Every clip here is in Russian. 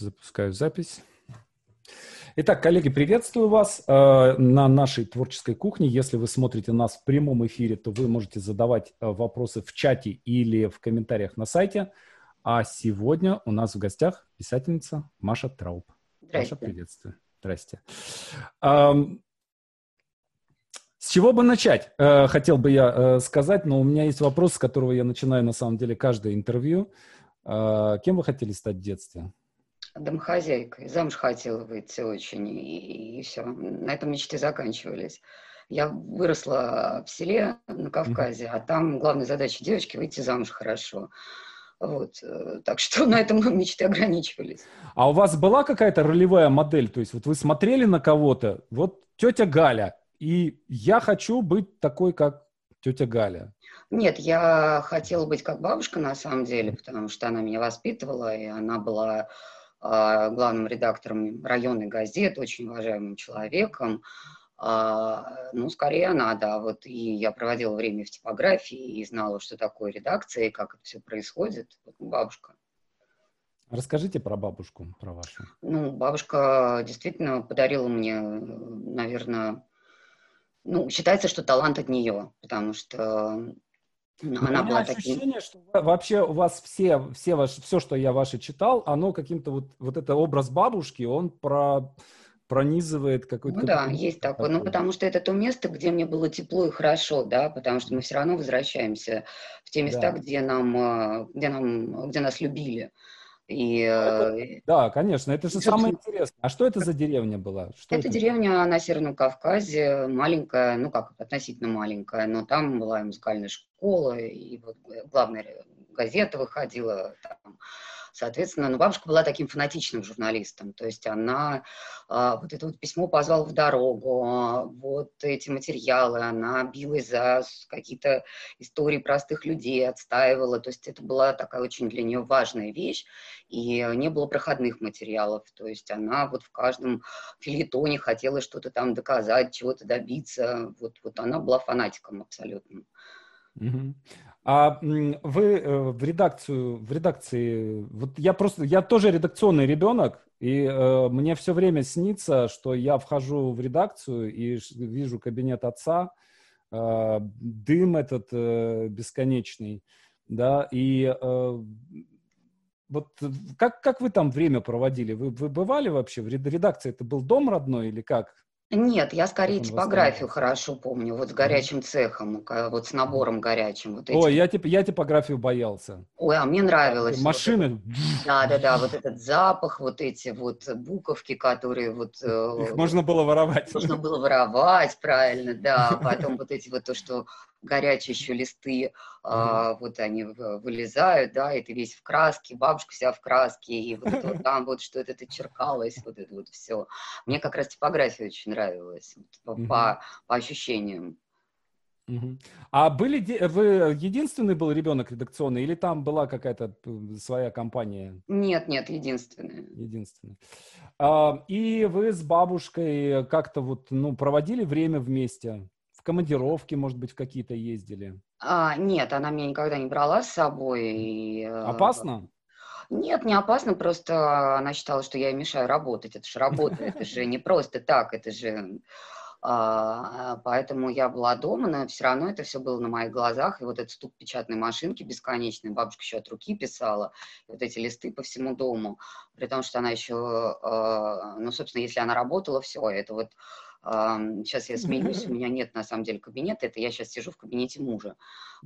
Запускаю запись. Итак, коллеги, приветствую вас э, на нашей творческой кухне. Если вы смотрите нас в прямом эфире, то вы можете задавать э, вопросы в чате или в комментариях на сайте. А сегодня у нас в гостях писательница Маша Трауб. Маша, приветствую. Здрасте. Эм, с чего бы начать, э, хотел бы я э, сказать, но у меня есть вопрос, с которого я начинаю на самом деле каждое интервью. Э, кем вы хотели стать в детстве? Домохозяйкой. Замуж хотела выйти очень, и, и все. На этом мечты заканчивались. Я выросла в селе на Кавказе, а там главная задача девочки выйти замуж хорошо. Вот, э, так что на этом мечты ограничивались. А у вас была какая-то ролевая модель? То есть вот вы смотрели на кого-то, вот тетя Галя, и я хочу быть такой, как тетя Галя. Нет, я хотела быть как бабушка на самом деле, потому что она меня воспитывала, и она была главным редактором районной газеты, очень уважаемым человеком. А, ну, скорее она, да. Вот и я проводила время в типографии и знала, что такое редакция и как это все происходит. Вот, бабушка. Расскажите про бабушку, про вашу. Ну, бабушка действительно подарила мне, наверное, ну, считается, что талант от нее, потому что но она была ощущение, таким... что вообще у вас все, все, ваш, все, что я ваше читал, оно каким-то вот, вот это образ бабушки, он про, пронизывает какой-то... Ну да, есть такое. такой. Ну, потому что это то место, где мне было тепло и хорошо, да, потому что мы все равно возвращаемся в те места, да. где, нам, э, где, нам, где нас любили. И, это, э, да, конечно, это же самое интересное. А что это за деревня была? Что это, это деревня на Северном Кавказе, маленькая, ну как, относительно маленькая, но там была и музыкальная школа, и вот главная газета выходила, там, Соответственно, ну, бабушка была таким фанатичным журналистом, то есть она а, вот это вот письмо позвал в дорогу, а, вот эти материалы, она билась за какие-то истории простых людей, отстаивала, то есть это была такая очень для нее важная вещь, и не было проходных материалов, то есть она вот в каждом фильетоне хотела что-то там доказать, чего-то добиться, вот, вот она была фанатиком абсолютно. Угу. А вы э, в редакцию, в редакции, вот я просто, я тоже редакционный ребенок, и э, мне все время снится, что я вхожу в редакцию и вижу кабинет отца, э, дым этот э, бесконечный, да, и э, вот как, как вы там время проводили? Вы, вы бывали вообще в редакции? Это был дом родной или как? Нет, я скорее типографию хорошо помню, вот с горячим цехом, вот с набором горячим. Вот Ой, я, тип, я типографию боялся. Ой, а мне нравилось. Машины. Да-да-да, вот этот запах, вот эти вот буковки, которые вот... Э, Их можно было воровать. Можно было воровать, правильно, да. Потом вот эти вот то, что горячие еще листы, а, вот они вылезают, да, и ты весь в краске, бабушка вся в краске, и вот это вот там вот что-то это черкалось, вот это вот все. Мне как раз типография очень нравилась по, mm-hmm. по, по ощущениям. А были вы единственный был ребенок редакционный или там была какая-то своя компания? Нет, нет, единственный. Единственный. А, и вы с бабушкой как-то вот ну проводили время вместе? В командировки, может быть, в какие-то ездили? А, нет, она меня никогда не брала с собой. И, э, Опасно? Нет, не опасно, просто она считала, что я ей мешаю работать. Это же работа, это же не просто так, это же... А, поэтому я была дома, но все равно это все было на моих глазах. И вот этот стук печатной машинки бесконечный, бабушка еще от руки писала, и вот эти листы по всему дому. При том, что она еще, а, ну, собственно, если она работала, все, это вот Сейчас я смеюсь, у меня нет на самом деле кабинета, это я сейчас сижу в кабинете мужа.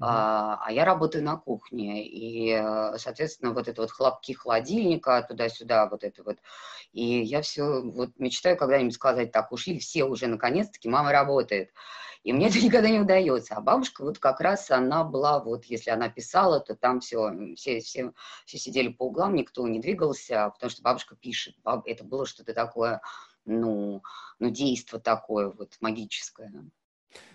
А, а я работаю на кухне, и, э, соответственно, вот это вот хлопки холодильника туда-сюда, вот это вот. И я все вот мечтаю когда-нибудь сказать, так, ушли все уже наконец-таки, мама работает. И мне это никогда не удается. А бабушка вот как раз она была, вот если она писала, то там все, все, все, все сидели по углам, никто не двигался, потому что бабушка пишет. Баб, это было что-то такое ну, ну действо такое вот магическое.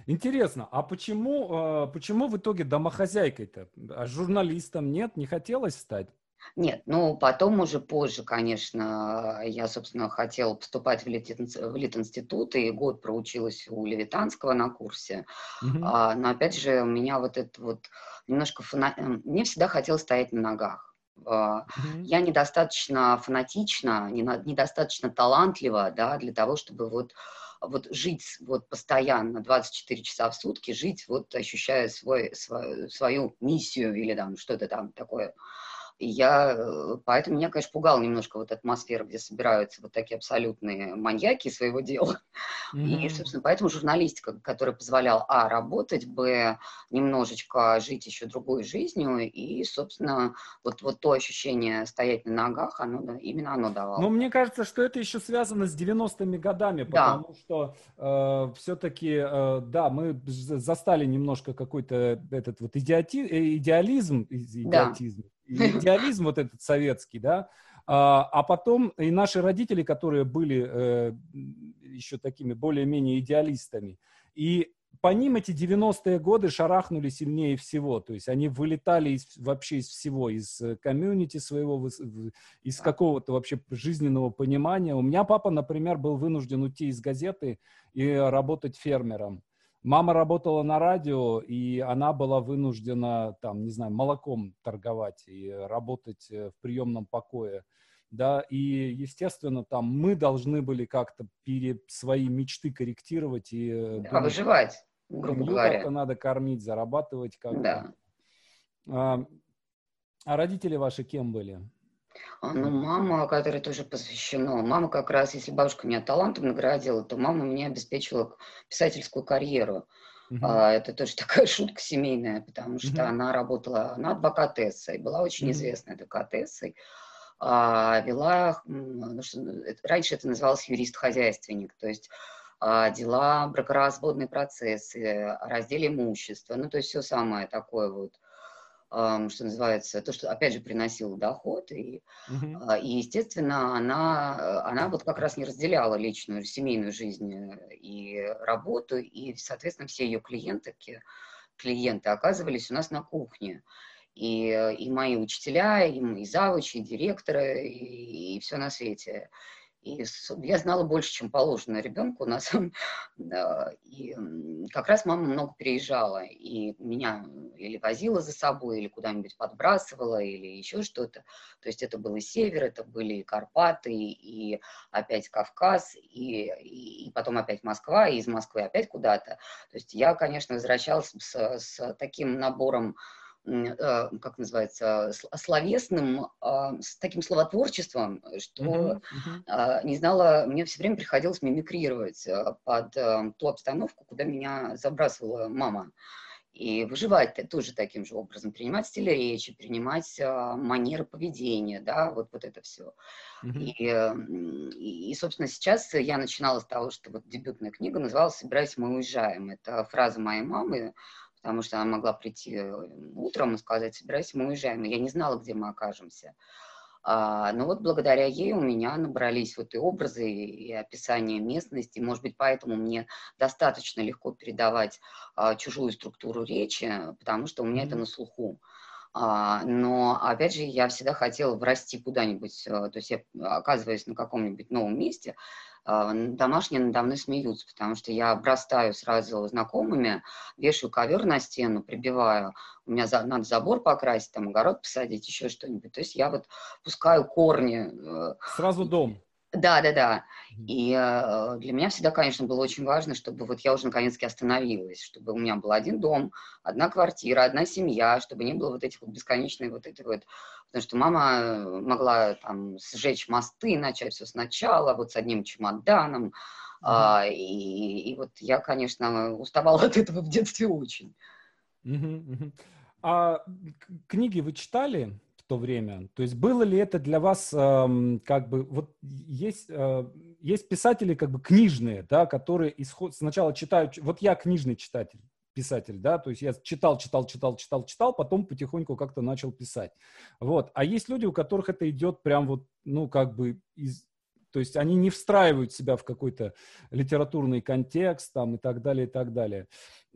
Интересно, а почему, а, почему в итоге домохозяйкой-то? А журналистом нет? Не хотелось стать? Нет, ну потом уже позже, конечно, я, собственно, хотела поступать в, Лит, в Литинститут, и год проучилась у Левитанского на курсе. Угу. А, но опять же, у меня вот это вот немножко фана... Мне всегда хотелось стоять на ногах. Mm-hmm. Я недостаточно фанатична, недостаточно талантлива, да, для того, чтобы вот вот жить вот постоянно 24 часа в сутки, жить вот ощущая свой, свою, свою миссию или там что-то там такое я, э, поэтому меня, конечно, пугала немножко вот атмосфера, где собираются вот такие абсолютные маньяки своего дела. Mm-hmm. И, собственно, поэтому журналистика, которая позволяла, а, работать, б, немножечко жить еще другой жизнью, и, собственно, вот, вот то ощущение стоять на ногах, оно, именно оно давало. Ну, мне кажется, что это еще связано с 90-ми годами, потому да. что э, все-таки, э, да, мы застали немножко какой-то этот вот идиоти, э, идеализм, идиотизм. Да идеализм вот этот советский, да, а, а потом и наши родители, которые были э, еще такими более-менее идеалистами, и по ним эти 90-е годы шарахнули сильнее всего, то есть они вылетали из, вообще из всего, из э, комьюнити своего, из какого-то вообще жизненного понимания. У меня папа, например, был вынужден уйти из газеты и работать фермером. Мама работала на радио, и она была вынуждена, там, не знаю, молоком торговать и работать э, в приемном покое. Да, и, естественно, там мы должны были как-то пере, свои мечты корректировать и... Э, да, думать, выживать, грубо говоря. как-то надо кормить, зарабатывать как-то. Да. А, а родители ваши кем были? А, ну, мама, которая тоже посвящена. Мама как раз, если бабушка меня талантом наградила, то мама мне обеспечила писательскую карьеру. Uh-huh. А, это тоже такая шутка семейная, потому что uh-huh. она работала, она адвокатессой, была очень uh-huh. известной адвокатессой. А, вела, ну, что, это, раньше это называлось юрист-хозяйственник, то есть а, дела, бракоразводные процессы, раздел имущества, ну, то есть все самое такое вот что называется, то, что, опять же, приносило доход. И, uh-huh. и естественно, она, она вот как раз не разделяла личную, семейную жизнь э, и работу, и, соответственно, все ее клиентки, клиенты оказывались у нас на кухне. И, и мои учителя, и мои завучи, и директоры, и, и все на свете. И я знала больше, чем положено ребенку. У нас и как раз мама много переезжала, и меня или возила за собой, или куда-нибудь подбрасывала, или еще что-то. То есть это был и север, это были и Карпаты, и опять Кавказ, и, и, потом опять Москва, и из Москвы опять куда-то. То есть я, конечно, возвращалась с, с таким набором как называется, словесным, а, с таким словотворчеством, что uh-huh. не знала, мне все время приходилось мимикрировать э, под э, ту обстановку, куда меня забрасывала мама. И выживать тоже таким же образом, принимать стиль речи, принимать а, манеры поведения, да, вот, вот это все. Mm-hmm. И, и, собственно, сейчас я начинала с того, что вот дебютная книга называлась «Собирайся, мы уезжаем». Это фраза моей мамы, потому что она могла прийти э, утром и сказать, собирайся, мы уезжаем. И я не знала, где мы окажемся. А, но вот благодаря ей у меня набрались вот и образы, и описание местности. Может быть, поэтому мне достаточно легко передавать а, чужую структуру речи, потому что у меня mm-hmm. это на слуху. А, но, опять же, я всегда хотела врасти куда-нибудь, а, то есть я оказываюсь на каком-нибудь новом месте, домашние надо мной смеются, потому что я обрастаю сразу знакомыми, вешаю ковер на стену, прибиваю, у меня за, надо забор покрасить, там огород посадить, еще что-нибудь. То есть я вот пускаю корни. Э, сразу дом. Да, да, да. И э, для меня всегда, конечно, было очень важно, чтобы вот я уже наконец-таки остановилась, чтобы у меня был один дом, одна квартира, одна семья, чтобы не было вот этих вот бесконечных вот этих вот... Потому что мама могла там сжечь мосты, начать все сначала, вот с одним чемоданом. Mm-hmm. А, и, и вот я, конечно, уставала от этого в детстве очень. Mm-hmm. А книги вы читали? То время? То есть было ли это для вас э, как бы вот есть э, есть писатели как бы книжные, да, которые исход сначала читают. Вот я книжный читатель, писатель, да, то есть я читал, читал, читал, читал, читал, потом потихоньку как-то начал писать. Вот. А есть люди, у которых это идет прям вот, ну как бы из то есть они не встраивают себя в какой-то литературный контекст там и так далее, и так далее.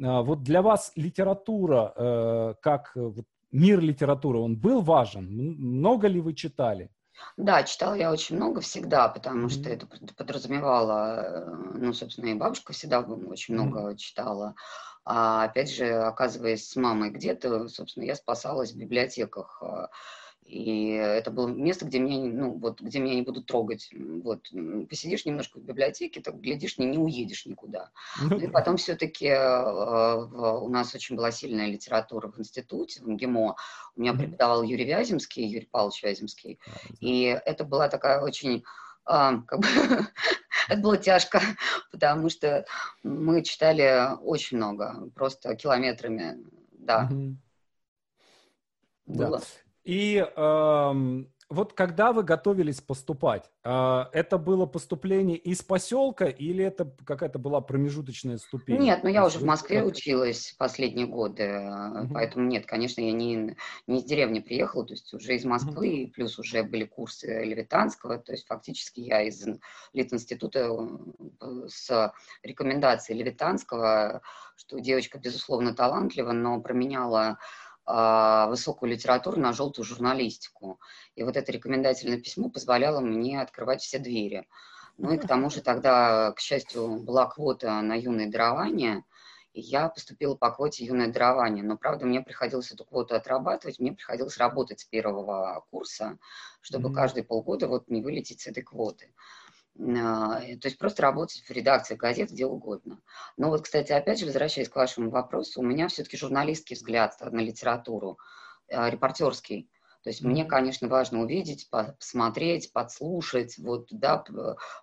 А, вот для вас литература э, как вот, мир литературы, он был важен? Много ли вы читали? Да, читала я очень много всегда, потому mm-hmm. что это подразумевало, э, ну, собственно, и бабушка всегда очень много mm-hmm. читала. А опять же, оказываясь с мамой где-то, собственно, я спасалась в библиотеках. И это было место, где меня, ну, вот, где меня не будут трогать. Вот, посидишь немножко в библиотеке, так, глядишь, не, не уедешь никуда. Ну, и потом все-таки э, у нас очень была сильная литература в институте, в МГИМО. У меня преподавал Юрий Вяземский, Юрий Павлович Вяземский. И это была такая очень а, как бы, это было тяжко, потому что мы читали очень много, просто километрами, да. Mm-hmm. Было. Да. И эм, вот когда вы готовились поступать, э, это было поступление из поселка или это какая-то была промежуточная ступень? Нет, ну я уже в Москве училась последние годы, угу. поэтому нет, конечно, я не, не из деревни приехала, то есть уже из Москвы, угу. плюс уже были курсы Левитанского, то есть фактически я из Литинститута э, с рекомендацией Левитанского, что девочка, безусловно, талантлива, но променяла высокую литературу на желтую журналистику. И вот это рекомендательное письмо позволяло мне открывать все двери. Ну и к тому же тогда, к счастью, была квота на юное дарование, и я поступила по квоте юное дарование. Но, правда, мне приходилось эту квоту отрабатывать, мне приходилось работать с первого курса, чтобы mm-hmm. каждые полгода вот не вылететь с этой квоты. А, то есть просто работать в редакции газет, где угодно. Но вот, кстати, опять же, возвращаясь к вашему вопросу, у меня все-таки журналистский взгляд на литературу, а, репортерский. То есть мне, конечно, важно увидеть, посмотреть, подслушать, вот, да,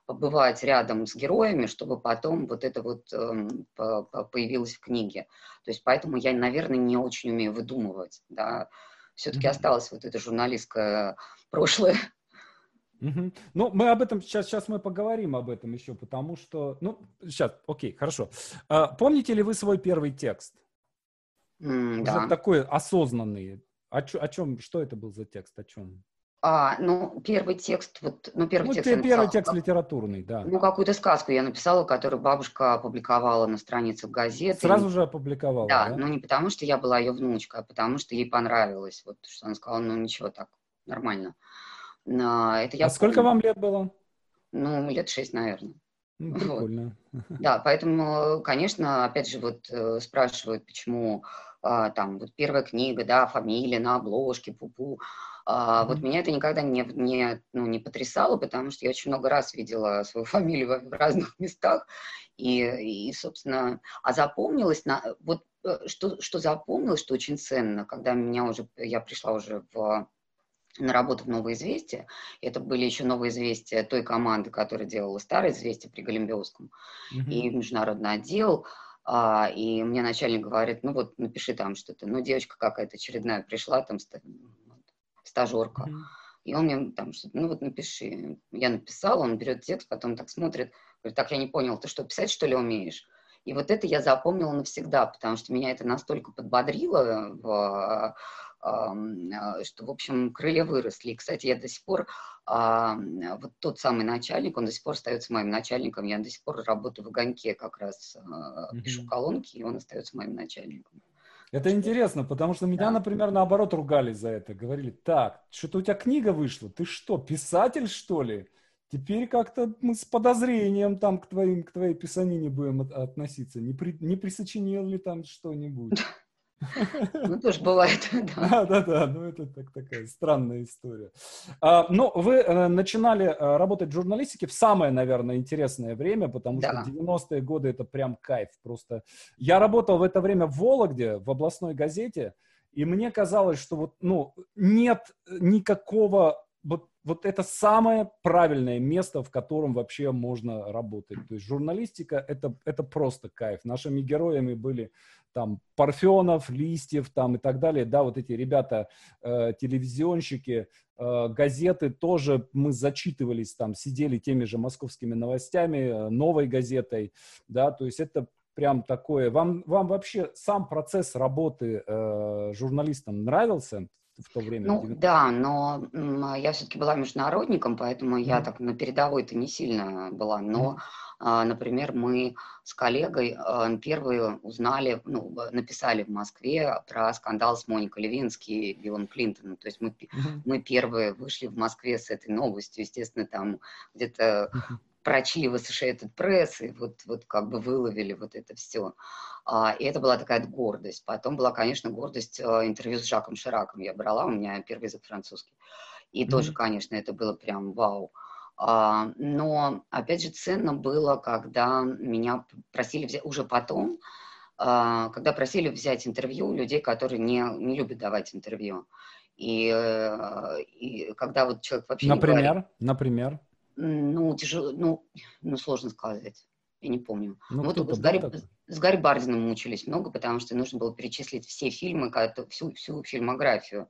побывать рядом с героями, чтобы потом вот это вот эм, появилось в книге. То есть поэтому я, наверное, не очень умею выдумывать, да. Все-таки осталось вот это журналистское прошлое Угу. Ну, мы об этом сейчас, сейчас мы поговорим об этом еще, потому что, ну, сейчас, окей, хорошо. А, помните ли вы свой первый текст? Mm, да. Такой осознанный. О, чё, о чем, что это был за текст, о чем? А, ну, первый текст, вот, ну, первый ну, текст написала, первый текст литературный, да. Ну, какую-то сказку я написала, которую бабушка опубликовала на страницах газеты. Сразу же опубликовала, да? Да, ну, не потому что я была ее внучка, а потому что ей понравилось, вот, что она сказала, ну, ничего, так, нормально. Это я а сколько вам лет было? Ну, лет шесть, наверное. Ну, прикольно. Вот. Да, поэтому, конечно, опять же, вот э, спрашивают, почему а, там вот первая книга, да, фамилия на обложке, пупу. А, mm-hmm. Вот меня это никогда не, не, ну, не потрясало, потому что я очень много раз видела свою фамилию в разных местах. И, и собственно, а запомнилось, на, вот э, что, что запомнилось, что очень ценно, когда меня уже, я пришла уже в на работу в «Новое известие». Это были еще «Новые известия» той команды, которая делала «Старое известие» при Голембиовском. Mm-hmm. И международный отдел. А, и мне начальник говорит, ну вот напиши там что-то. Ну, девочка какая-то очередная пришла, там стажерка. Mm-hmm. И он мне там что-то, ну вот напиши. Я написала, он берет текст, потом так смотрит, говорит, так, я не понял, ты что, писать что ли умеешь? И вот это я запомнила навсегда, потому что меня это настолько подбодрило в а, что, в общем, крылья выросли. И, кстати, я до сих пор, вот тот самый начальник, он до сих пор остается моим начальником, я до сих пор работаю в «Огоньке», как раз mm-hmm. пишу колонки, и он остается моим начальником. Это интересно, потому что меня, да. например, наоборот ругали за это. Говорили, так, что-то у тебя книга вышла, ты что, писатель, что ли? Теперь как-то мы с подозрением там к, твоим, к твоей писанине будем относиться. Не, при, не присочинил ли там что-нибудь? Ну, тоже бывает, да. Да, да, ну это так, такая странная история. А, ну, вы э, начинали э, работать в журналистике в самое, наверное, интересное время, потому да. что 90-е годы это прям кайф просто. Я работал в это время в Вологде, в областной газете, и мне казалось, что вот, ну, нет никакого вот, вот это самое правильное место, в котором вообще можно работать. То есть журналистика это, это просто кайф. Нашими героями были там Парфенов, Листьев там и так далее. Да, вот эти ребята, э, телевизионщики, э, газеты тоже мы зачитывались там, сидели теми же московскими новостями, э, новой газетой, да, то есть это прям такое. Вам, вам вообще сам процесс работы э, журналистом нравился? В то время? Ну, да, но я все-таки была международником, поэтому mm-hmm. я так на передовой-то не сильно была. Но, mm-hmm. например, мы с коллегой а, первые узнали, ну, написали в Москве про скандал с Моникой Левински и Биллом Клинтоном. То есть мы, mm-hmm. мы первые вышли в Москве с этой новостью. Естественно, там где-то прочли в Associated Press, и вот, вот как бы выловили вот это все. А, и это была такая гордость. Потом была, конечно, гордость а, интервью с Жаком Шираком. Я брала, у меня первый язык французский. И mm-hmm. тоже, конечно, это было прям вау. А, но, опять же, ценно было, когда меня просили взять, уже потом, а, когда просили взять интервью у людей, которые не, не любят давать интервью. И, э, и когда вот человек вообще Например? говорит... Например? Ну, тяжело, ну, ну, сложно сказать. Я не помню. Ну, вот с Гарри, с Гарри Бардином мучились много, потому что нужно было перечислить все фильмы, всю, всю фильмографию,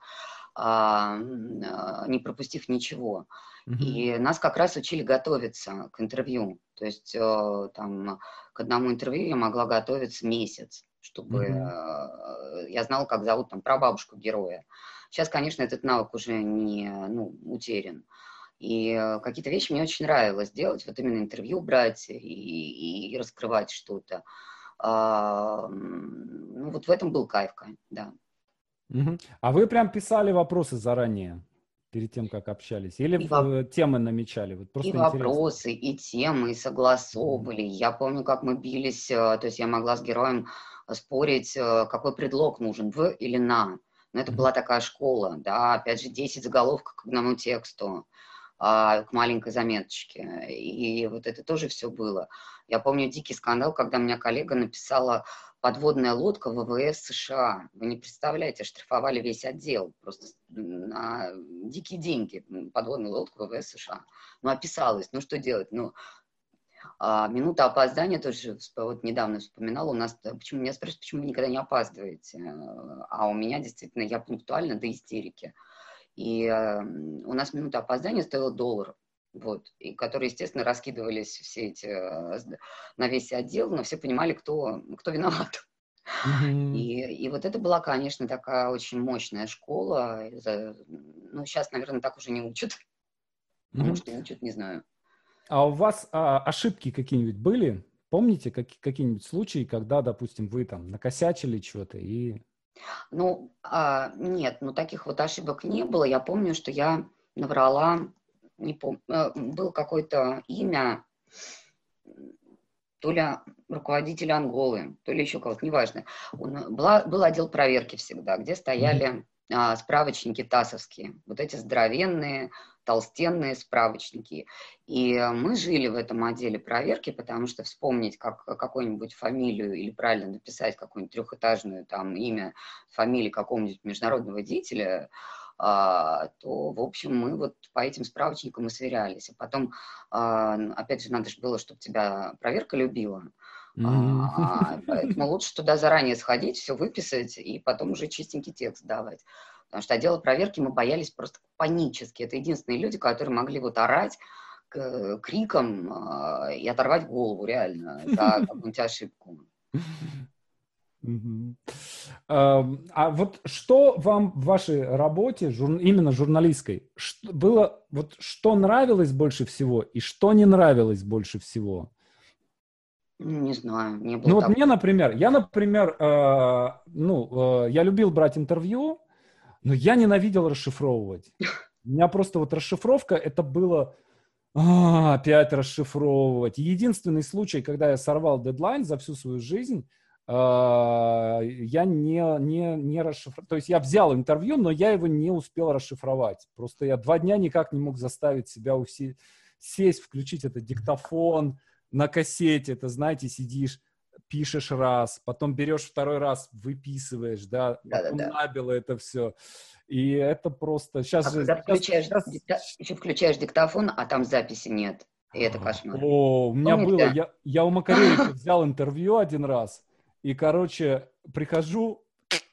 а, а, не пропустив ничего. Mm-hmm. И нас как раз учили готовиться к интервью. То есть э, там к одному интервью я могла готовиться месяц, чтобы mm-hmm. я знала, как зовут там прабабушку героя. Сейчас, конечно, этот навык уже не ну, утерян. И э, какие-то вещи мне очень нравилось делать, вот именно интервью брать и, и, и раскрывать что-то. А, ну, вот в этом был кайф, да. Угу. А вы прям писали вопросы заранее, перед тем, как общались? Или и в... темы намечали? Вот просто и интересно. вопросы, и темы, и согласовывали. Я помню, как мы бились, э, то есть я могла с героем спорить, э, какой предлог нужен, в или на. Но это была такая школа, да, опять же, 10 заголовков к одному тексту, к маленькой заметочке. И вот это тоже все было. Я помню дикий скандал, когда у меня коллега написала подводная лодка ВВС США. Вы не представляете, штрафовали весь отдел просто на дикие деньги. Подводная лодка ВВС США. Ну, описалась. Ну, что делать? Ну, а, минута опоздания тоже, вот недавно вспоминала, у нас, почему меня спрашивают, почему вы никогда не опаздываете? А у меня действительно, я пунктуальна до истерики. И э, у нас минута опоздания стоила доллар, вот, и которые, естественно, раскидывались все эти э, на весь отдел, но все понимали, кто, кто виноват. Mm-hmm. И, и вот это была, конечно, такая очень мощная школа. Ну, сейчас, наверное, так уже не учат. Mm-hmm. Может, и учат, не знаю. А у вас а, ошибки какие-нибудь были? Помните как, какие-нибудь случаи, когда, допустим, вы там накосячили что-то и... Ну, а, нет, ну таких вот ошибок не было. Я помню, что я наврала, не помню, э, было какое-то имя, то ли руководителя Анголы, то ли еще кого-то, неважно. Была, был отдел проверки всегда, где стояли а, справочники ТАСовские, вот эти здоровенные, толстенные справочники. И мы жили в этом отделе проверки, потому что вспомнить как, какую-нибудь фамилию или правильно написать какую-нибудь трехэтажную там имя, фамилию какого-нибудь международного деятеля, а, то, в общем, мы вот по этим справочникам и сверялись. А потом, а, опять же, надо же было, чтобы тебя проверка любила. А, поэтому лучше туда заранее сходить, все выписать и потом уже чистенький текст давать. Потому что отдела проверки мы боялись просто панически. Это единственные люди, которые могли вот орать криком э, и оторвать голову реально за какую-нибудь ошибку. А вот что вам в вашей работе, именно журналистской, было, вот что нравилось больше всего и что не нравилось больше всего? Не знаю, не было. Ну вот мне, например, я, например, э, ну, э, я любил брать интервью, но я ненавидел расшифровывать. У меня просто вот расшифровка, это было а, опять расшифровывать. Единственный случай, когда я сорвал дедлайн за всю свою жизнь, а, я не, не, не расшифровал. То есть я взял интервью, но я его не успел расшифровать. Просто я два дня никак не мог заставить себя усе... сесть, включить этот диктофон на кассете. Это, знаете, сидишь пишешь раз, потом берешь второй раз, выписываешь, да, потом да, да, набило это все. И это просто... Сейчас а же... Когда включаешь, сейчас... Дикта... еще включаешь диктофон, а там записи нет. И это кошмар. О, у меня Помните? было... Я, я у Макаревича взял интервью один раз, и, короче, прихожу,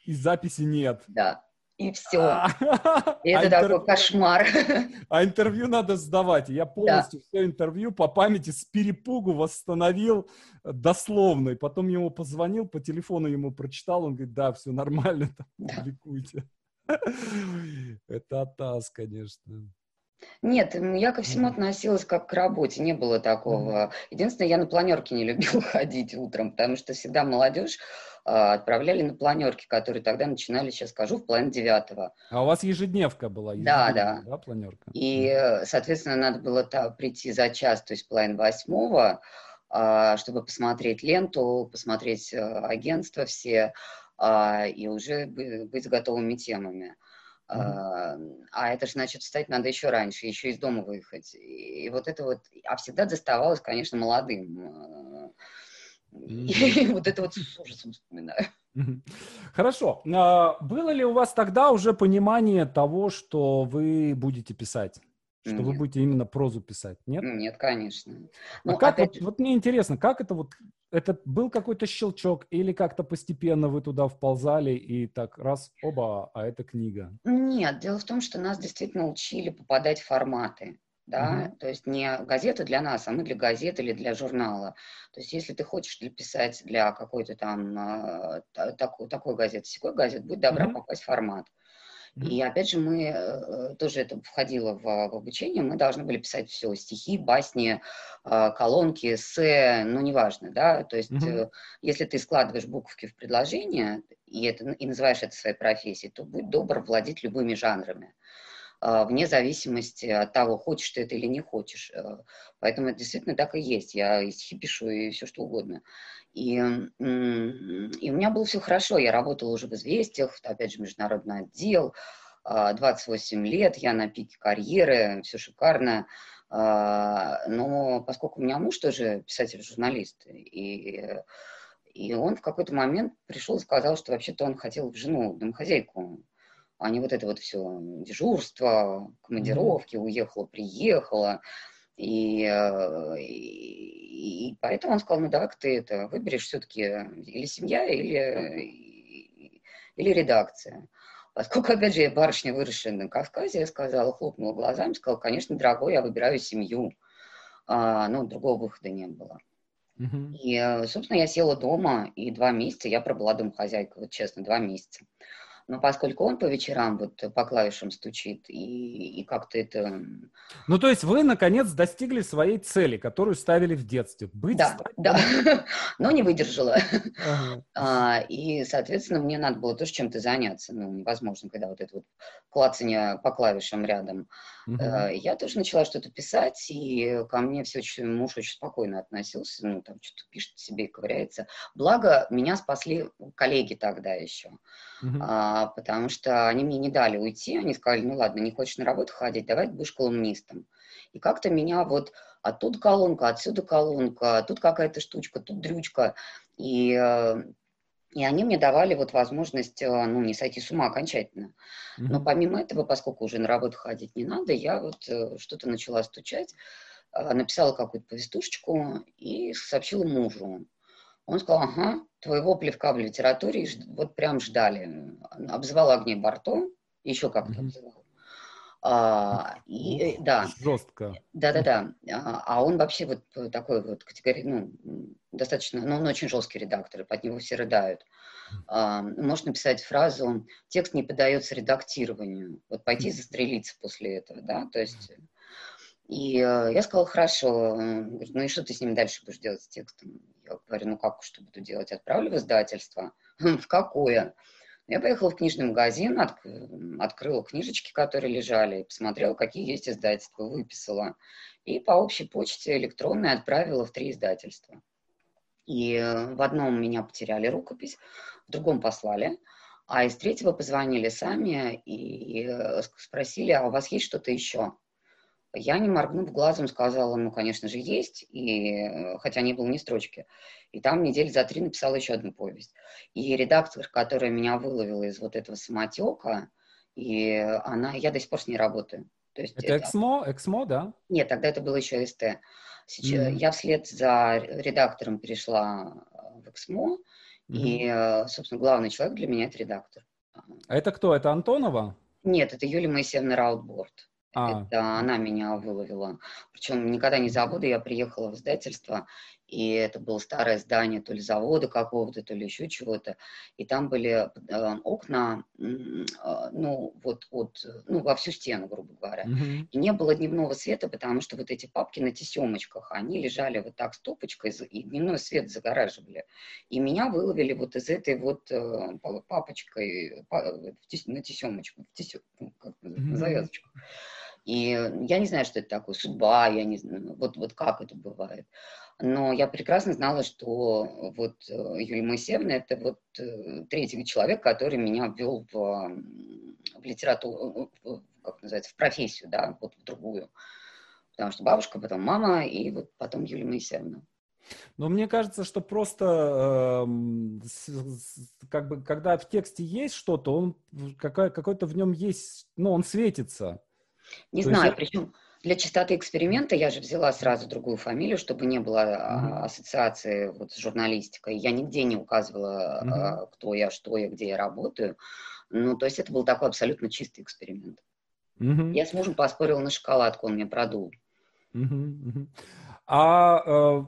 и записи нет. Да и все. А. И это а такой кошмар. А интервью надо сдавать. Я полностью все интервью по памяти с перепугу восстановил дословно. И потом ему позвонил, по телефону ему прочитал, он говорит, да, все нормально, там, публикуйте. Это атас, конечно. Нет, я ко всему относилась как к работе, не было такого. Единственное, я на планерке не любила ходить утром, потому что всегда молодежь а, отправляли на планерки, которые тогда начинали, сейчас скажу, в половине девятого. А у вас ежедневка была? Да, да. Да, планерка. И, соответственно, надо было та, прийти за час, то есть половина восьмого, а, чтобы посмотреть ленту, посмотреть э, агентства все а, и уже быть готовыми темами. Mm-hmm. А это же, значит, встать надо еще раньше, еще из дома выехать. И вот это вот, а всегда доставалось, конечно, молодым. И вот это вот с ужасом вспоминаю. Хорошо. А было ли у вас тогда уже понимание того, что вы будете писать? Что Нет. вы будете именно прозу писать? Нет? Нет, конечно. А ну, как, вот, же... вот мне интересно, как это вот, это был какой-то щелчок или как-то постепенно вы туда вползали и так раз, оба, а это книга? Нет, дело в том, что нас действительно учили попадать в форматы да, угу. то есть не газета для нас, а мы для газеты или для журнала. То есть если ты хочешь писать для какой-то там э, такой, такой газеты, секой газет, будь добра угу. попасть в формат. И опять же, мы э, тоже это входило в, в обучение, мы должны были писать все, стихи, басни, э, колонки, эссе, ну, неважно, да, то есть mm-hmm. если ты складываешь буковки в предложение и, это, и называешь это своей профессией, то будь добр владеть любыми жанрами. Вне зависимости от того, хочешь ты это или не хочешь. Поэтому это действительно так и есть. Я и стихи пишу, и все что угодно. И, и у меня было все хорошо. Я работала уже в «Известиях», опять же, международный отдел, 28 а, лет, я на пике карьеры, все шикарно. А, но поскольку у меня муж тоже писатель-журналист, и, и он в какой-то момент пришел и сказал, что вообще-то он хотел в жену, домохозяйку а не вот это вот все дежурство, командировки, уехала, приехала. И, э, и, и поэтому он сказал, ну давай-ка ты это выберешь все-таки или семья, или, или редакция. Поскольку, опять же, я барышня, выросшая на Кавказе, я сказала, хлопнула глазами, сказала, конечно, дорогой, я выбираю семью. А, ну, другого выхода не было. Uh-huh. И, э, собственно, я села дома, и два месяца я пробыла домохозяйкой, вот честно, два месяца. Но поскольку он по вечерам вот по клавишам стучит, и, и как-то это... Ну, то есть вы, наконец, достигли своей цели, которую ставили в детстве. Быть да, да, но не выдержала. А, и, соответственно, мне надо было тоже чем-то заняться. Ну, невозможно, когда вот это вот клацание по клавишам рядом. Uh-huh. Я тоже начала что-то писать, и ко мне все очень, муж очень спокойно относился, ну, там что-то пишет себе и ковыряется. Благо, меня спасли коллеги тогда еще. Uh-huh. А, потому что они мне не дали уйти, они сказали, ну ладно, не хочешь на работу ходить, давай будешь колумнистом. И как-то меня вот оттуда колонка, отсюда колонка, тут какая-то штучка, тут дрючка. И, э, и они мне давали вот возможность, э, ну, не сойти с ума окончательно. Но помимо этого, поскольку уже на работу ходить не надо, я вот э, что-то начала стучать, написала какую-то повестушечку и сообщила мужу. Он сказал, ага, твоего плевка в литературе вот прям ждали. Обзывал огней Барто, еще как-то mm-hmm. обзывал. А, и, э, да. Жестко. Да-да-да. А, а он вообще вот такой вот категории, ну, достаточно, ну, он очень жесткий редактор, под него все рыдают. А, можно написать фразу «текст не поддается редактированию». Вот пойти застрелиться после этого, да, то есть... И э, я сказала, хорошо, ну и что ты с ним дальше будешь делать с текстом? Говорю, ну как, что буду делать? Отправлю в издательство. В какое? Я поехала в книжный магазин, от, открыла книжечки, которые лежали, посмотрела, какие есть издательства, выписала. И по общей почте электронной отправила в три издательства. И э, в одном меня потеряли рукопись, в другом послали, а из третьего позвонили сами и э, спросили, а у вас есть что-то еще? Я, не моргнув глазом, сказала, ну, конечно же, есть, и, э, хотя не было ни строчки. И там недели за три написала еще одну повесть. И редактор, которая меня выловила из вот этого самотека, и она, я до сих пор с ней работаю. То есть это, это Эксмо, Эксмо, да? Нет, тогда это было еще СТ. Сейчас, mm-hmm. Я вслед за редактором перешла в Эксмо, mm-hmm. и, э, собственно, главный человек для меня это редактор. А это кто? Это Антонова? Нет, это Юлия Моисеевна Раутборд. А. Это она меня выловила. Причем никогда не забуду, я приехала в издательство, и это было старое здание то ли завода какого-то, то ли еще чего-то, и там были э, окна, э, ну, вот от, ну, во всю стену, грубо говоря. Mm-hmm. И не было дневного света, потому что вот эти папки на тесемочках, они лежали вот так стопочкой, и дневной свет загораживали. И меня выловили вот из этой вот э, папочкой на тесемочку, в тесем, ну, как, mm-hmm. на завязочку. И я не знаю, что это такое, судьба, я не знаю, вот, вот как это бывает. Но я прекрасно знала, что вот э, Юлия Моисеевна – это вот э, третий человек, который меня ввел в, в литературу, в, как называется, в профессию, да, вот в другую. Потому что бабушка, потом мама и вот потом Юлия Моисеевна. Но мне кажется, что просто э, как бы, когда в тексте есть что-то, он какой- какой-то в нем есть, ну, он светится. Не То знаю, есть... причем для чистоты эксперимента я же взяла сразу другую фамилию, чтобы не было mm-hmm. ассоциации вот с журналистикой. Я нигде не указывала, mm-hmm. кто я, что я, где я работаю. Ну, то есть это был такой абсолютно чистый эксперимент. Mm-hmm. Я с мужем поспорила на шоколадку, он мне продул. Mm-hmm. А э,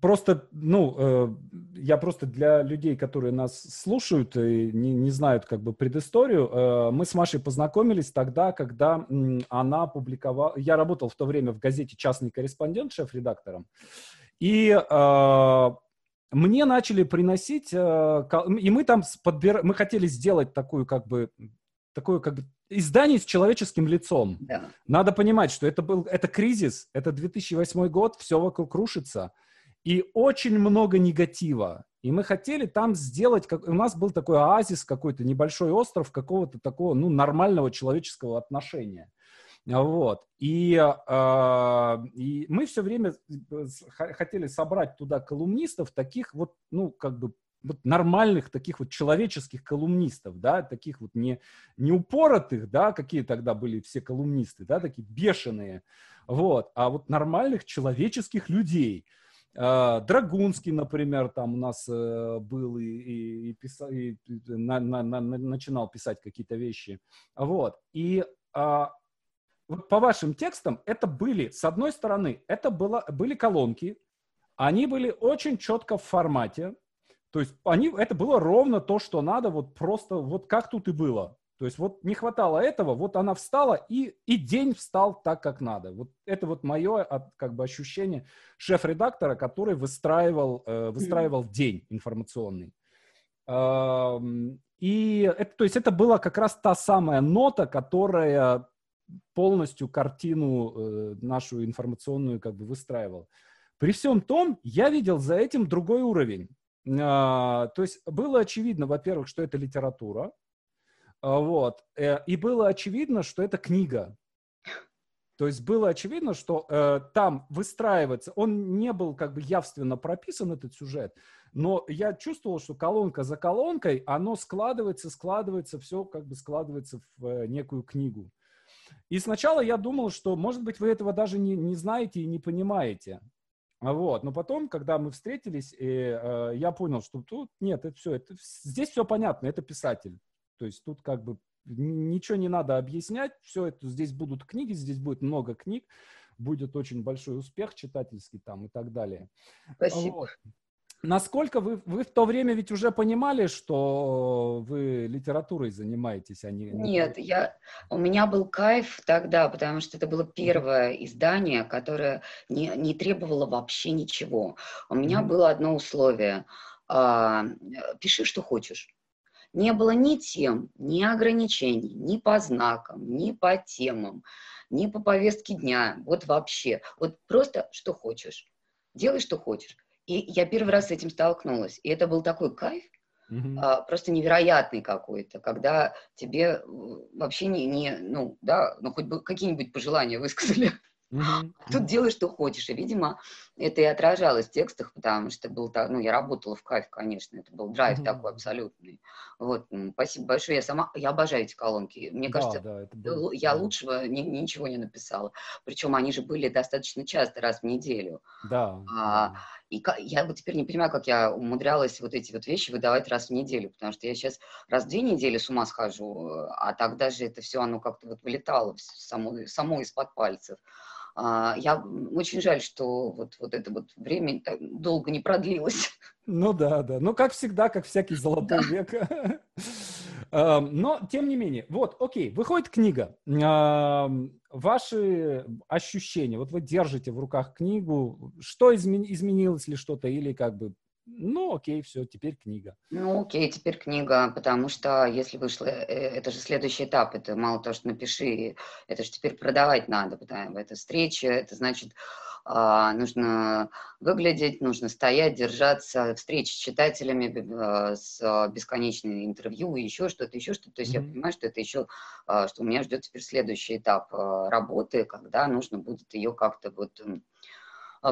просто, ну, э, я просто для людей, которые нас слушают и не, не знают как бы предысторию, э, мы с Машей познакомились тогда, когда э, она публиковала, я работал в то время в газете «Частный корреспондент», шеф-редактором, и э, мне начали приносить, э, и мы там подбир... мы хотели сделать такую как бы такое как бы издание с человеческим лицом. Да. Надо понимать, что это был это кризис, это 2008 год, все вокруг рушится, и очень много негатива. И мы хотели там сделать, как, у нас был такой оазис какой-то, небольшой остров какого-то такого, ну, нормального человеческого отношения. Вот. И, э, и мы все время хотели собрать туда колумнистов, таких вот, ну, как бы вот нормальных таких вот человеческих колумнистов, да, таких вот не, не упоротых, да, какие тогда были все колумнисты, да, такие бешеные, вот, а вот нормальных человеческих людей. А, Драгунский, например, там у нас э, был и, и, и, писал, и на, на, на, начинал писать какие-то вещи. Вот. И а, вот по вашим текстам это были, с одной стороны, это было, были колонки, они были очень четко в формате, то есть они, это было ровно то, что надо, вот просто вот как тут и было. То есть вот не хватало этого, вот она встала, и, и день встал так, как надо. Вот это вот мое как бы ощущение шеф-редактора, который выстраивал, э, выстраивал день информационный. И это, то есть это была как раз та самая нота, которая полностью картину э, нашу информационную как бы выстраивал. При всем том, я видел за этим другой уровень. А, то есть было очевидно, во-первых, что это литература, а, вот, э, и было очевидно, что это книга. То есть было очевидно, что э, там выстраивается, он не был как бы явственно прописан, этот сюжет, но я чувствовал, что колонка за колонкой, оно складывается, складывается, все как бы складывается в э, некую книгу. И сначала я думал, что, может быть, вы этого даже не, не знаете и не понимаете. Вот. Но потом, когда мы встретились, и, э, я понял, что тут нет, это все, это, здесь все понятно, это писатель. То есть тут как бы ничего не надо объяснять, все это, здесь будут книги, здесь будет много книг, будет очень большой успех читательский там и так далее. Спасибо. Вот. Насколько вы, вы в то время ведь уже понимали, что вы литературой занимаетесь, а не... Нет, я, у меня был кайф тогда, потому что это было первое издание, которое не, не требовало вообще ничего. У меня mm-hmm. было одно условие. А, пиши, что хочешь. Не было ни тем, ни ограничений, ни по знакам, ни по темам, ни по повестке дня. Вот вообще. Вот просто что хочешь. Делай, что хочешь. И я первый раз с этим столкнулась. И это был такой кайф, mm-hmm. а, просто невероятный какой-то, когда тебе вообще не, не ну, да, ну, хоть бы какие-нибудь пожелания высказали. Mm-hmm. Тут делай, что хочешь. И, видимо, это и отражалось в текстах, потому что был так, ну, я работала в кайф, конечно, это был драйв mm-hmm. такой абсолютный. Вот, спасибо большое. Я сама, я обожаю эти колонки. Мне да, кажется, да, было... я лучшего ни, ничего не написала. Причем они же были достаточно часто, раз в неделю. Да. А, и я вот теперь не понимаю, как я умудрялась вот эти вот вещи выдавать раз в неделю, потому что я сейчас раз в две недели с ума схожу, а тогда же это все, оно как-то вот вылетало само, само из-под пальцев. А, я очень жаль, что вот, вот это вот время так долго не продлилось. Ну да, да. Ну, как всегда, как всякий золотой да. век. Но, тем не менее, вот, окей, выходит книга. Ваши ощущения, вот вы держите в руках книгу, что изменилось ли что-то, или как бы ну, окей, все, теперь книга. Ну, окей, теперь книга, потому что если вышло, э, это же следующий этап, это мало того, что напиши, это же теперь продавать надо, потому это встреча, это значит, нужно выглядеть, нужно стоять, держаться, встречи с читателями, а, с бесконечными интервью, еще что-то, еще что-то. То есть mm-hmm. я понимаю, что это еще, а, что у меня ждет теперь следующий этап работы, когда нужно будет ее как-то вот а,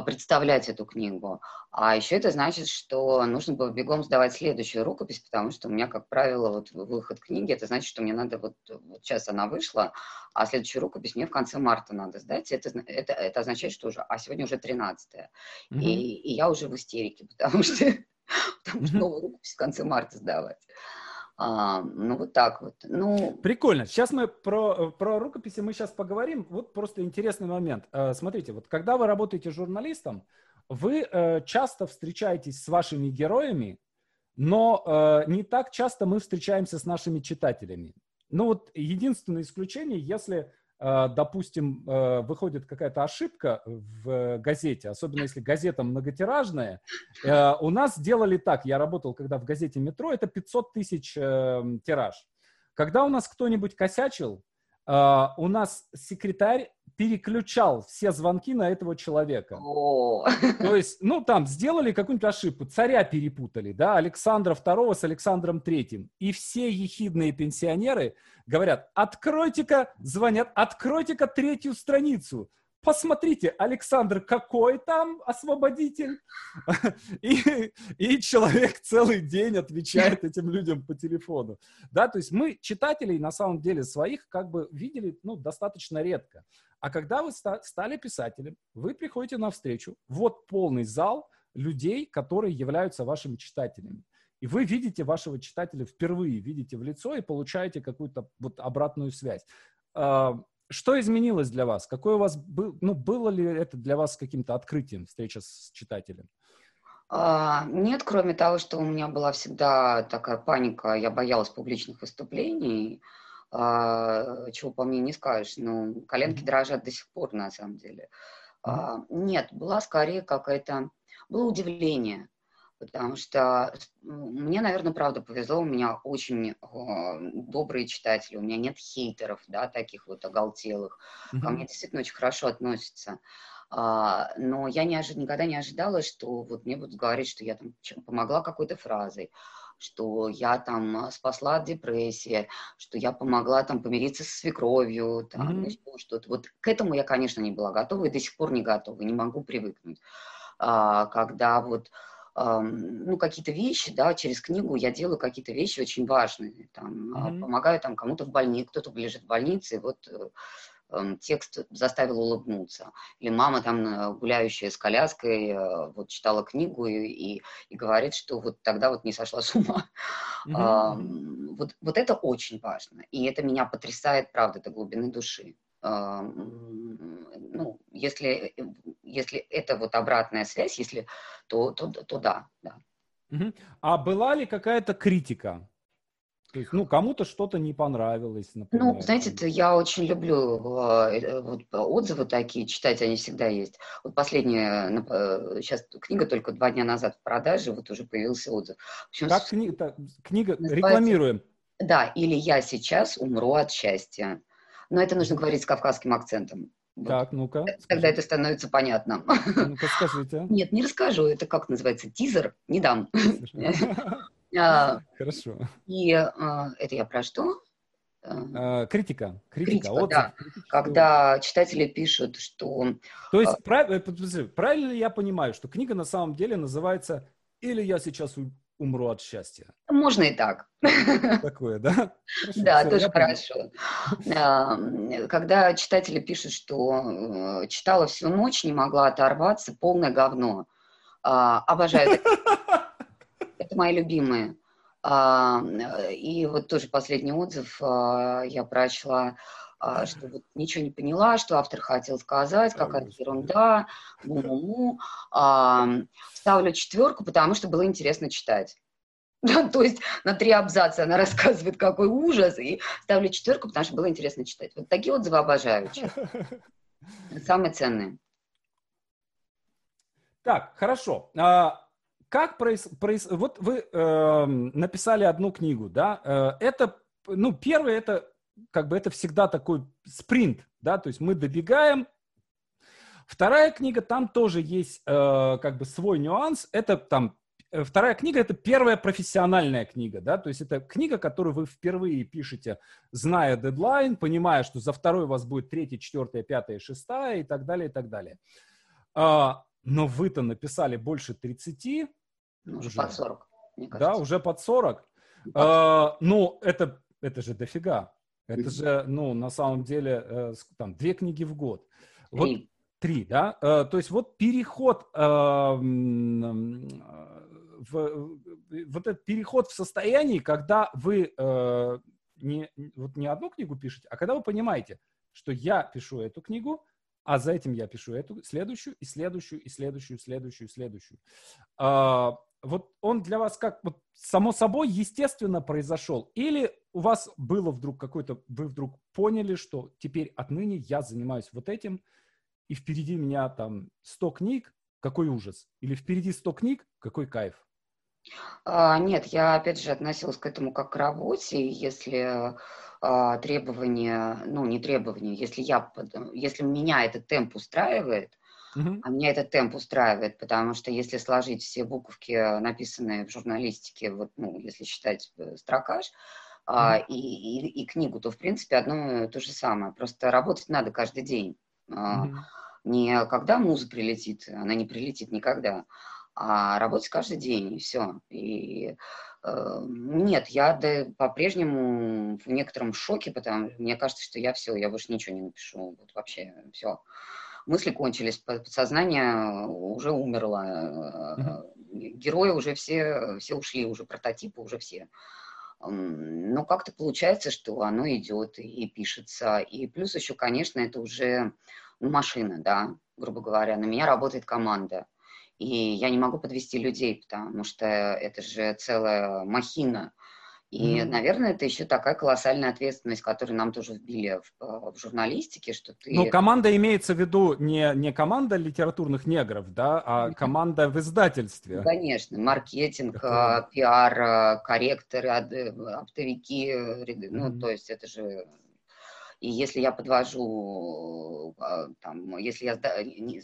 представлять эту книгу. А еще это значит, что нужно было бегом сдавать следующую рукопись, потому что у меня, как правило, вот выход книги, это значит, что мне надо вот, вот сейчас она вышла, а следующую рукопись мне в конце марта надо сдать. Это, это, это означает, что уже, а сегодня уже 13 mm-hmm. и, и я уже в истерике, потому что, потому что новую рукопись в конце марта сдавать. А, ну, вот так вот. Ну... Прикольно. Сейчас мы про, про рукописи мы сейчас поговорим. Вот просто интересный момент. Э, смотрите, вот когда вы работаете журналистом, вы э, часто встречаетесь с вашими героями, но э, не так часто мы встречаемся с нашими читателями. Ну вот единственное исключение, если допустим, а, выходит какая-то ошибка в газете, особенно если газета многотиражная, а, у нас делали так, я работал когда в газете «Метро», это 500 тысяч эм, тираж. Когда у нас кто-нибудь косячил, у нас секретарь переключал все звонки на этого человека. О. То есть, ну, там, сделали какую-нибудь ошибку, царя перепутали, да, Александра II с Александром III. И все ехидные пенсионеры говорят, откройте-ка, звонят, откройте-ка третью страницу посмотрите, Александр, какой там освободитель? И, и человек целый день отвечает этим людям по телефону. Да, то есть мы читателей, на самом деле, своих как бы видели, ну, достаточно редко. А когда вы стали писателем, вы приходите на встречу, вот полный зал людей, которые являются вашими читателями. И вы видите вашего читателя впервые, видите в лицо и получаете какую-то вот обратную связь. Что изменилось для вас? Какое у вас был, ну, было ли это для вас каким-то открытием встреча с читателем? А, нет, кроме того, что у меня была всегда такая паника, я боялась публичных выступлений, а, чего по мне не скажешь, но коленки дрожат до сих пор, на самом деле. А, нет, была скорее какая-то, было удивление, потому что мне, наверное, правда повезло, у меня очень добрые читатели, у меня нет хейтеров, да, таких вот оголтелых, mm-hmm. ко мне действительно очень хорошо относятся. А, но я не ожид... никогда не ожидала, что вот мне будут говорить, что я там помогла какой-то фразой, что я там а, спасла от депрессии, что я помогла там помириться со свекровью, там, mm-hmm. что-то. Вот к этому я, конечно, не была готова и до сих пор не готова, не могу привыкнуть. А, когда вот ну, какие-то вещи, да, через книгу я делаю какие-то вещи очень важные, там, mm-hmm. помогаю там кому-то в больнице, кто-то лежит в больнице, и вот э, текст заставил улыбнуться. Или мама там, э, гуляющая с коляской, э, вот читала книгу и, и, и говорит, что вот тогда вот не сошла с ума. Mm-hmm. А, вот, вот это очень важно. И это меня потрясает, правда, до глубины души. А, ну, если, э, если это вот обратная связь, если, то, то, то да, да. А была ли какая-то критика то есть, ну, кому-то что-то не понравилось, например. Ну, знаете, я очень люблю э, э, вот, отзывы такие читать, они всегда есть. Вот последняя, сейчас книга только два дня назад в продаже, вот уже появился отзыв. общем, как кни- та, книга? Рекламируем. Да, или «Я сейчас умру от счастья». Но это нужно говорить с кавказским акцентом. Вот. Так, ну-ка. Тогда это становится понятно. Ну-ка, скажите. Нет, не расскажу. Это как называется? Тизер? Не дам. А, Хорошо. И а, это я про что? А, критика. Критика, да. Когда читатели пишут, что... То есть, э, правильно ли я понимаю, что книга на самом деле называется «Или я сейчас умру от счастья». Можно и так. Такое, да? Хорошо, да, все, тоже хорошо. Когда читатели пишут, что э, читала всю ночь, не могла оторваться, полное говно. Обожаю это мои любимые. А, и вот тоже последний отзыв а, я прочла. А, что вот ничего не поняла, что автор хотел сказать, какая-то ерунда, му-му-му. А, ставлю четверку, потому что было интересно читать. Да, то есть на три абзаца она рассказывает, какой ужас, и ставлю четверку, потому что было интересно читать. Вот такие отзывы обожаю. Самые ценные. Так, хорошо. А, как проис... Проис... Вот вы э, написали одну книгу, да? Э, это, ну, первое, это как бы это всегда такой спринт, да, то есть мы добегаем. Вторая книга, там тоже есть э, как бы свой нюанс. Это там э, вторая книга это первая профессиональная книга, да, то есть это книга, которую вы впервые пишете, зная дедлайн, понимая, что за второй у вас будет третья, четвертая, пятая, шестая и так далее, и так далее. А, но вы-то написали больше 30. Ну, уже, под 40, мне кажется. Да, уже под 40. А, ну, это, это же дофига. Это же, ну, на самом деле, э, там, две книги в год. Вот, три. Три, да? Э, то есть вот переход э, в, вот этот переход в состоянии, когда вы не, вот не одну книгу пишете, а когда вы понимаете, что я пишу эту книгу, а за этим я пишу эту, следующую, и следующую, и следующую, и следующую, и следующую. А, вот он для вас как вот само собой естественно произошел? Или у вас было вдруг какой-то, вы вдруг поняли, что теперь отныне я занимаюсь вот этим, и впереди меня там 100 книг, какой ужас? Или впереди 100 книг, какой кайф? А, нет, я опять же относилась к этому как к работе. Если а, требования, ну не требования, если я, если меня этот темп устраивает, Uh-huh. А меня этот темп устраивает, потому что если сложить все буковки, написанные в журналистике, вот, ну, если считать э, строкаж, uh-huh. А, и, и, и книгу, то, в принципе, одно и то же самое. Просто работать надо каждый день. Uh-huh. Не когда муза прилетит, она не прилетит никогда, а работать каждый день, и все. И э, нет, я да, по-прежнему в некотором шоке, потому что мне кажется, что я все, я больше ничего не напишу, вот вообще все мысли кончились, подсознание уже умерло, герои уже все, все ушли, уже прототипы уже все. Но как-то получается, что оно идет и пишется. И плюс еще, конечно, это уже ну, машина, да, грубо говоря. На меня работает команда. И я не могу подвести людей, потому что это же целая махина. И, mm-hmm. наверное, это еще такая колоссальная ответственность, которую нам тоже вбили в, э, в журналистике, что ты... Ну, команда имеется в виду не, не команда литературных негров, да, а команда в издательстве. Ну, конечно, маркетинг, это... пиар, э, корректоры, оптовики, mm-hmm. ну, то есть это же... И если я подвожу, э, там, если я сда, не,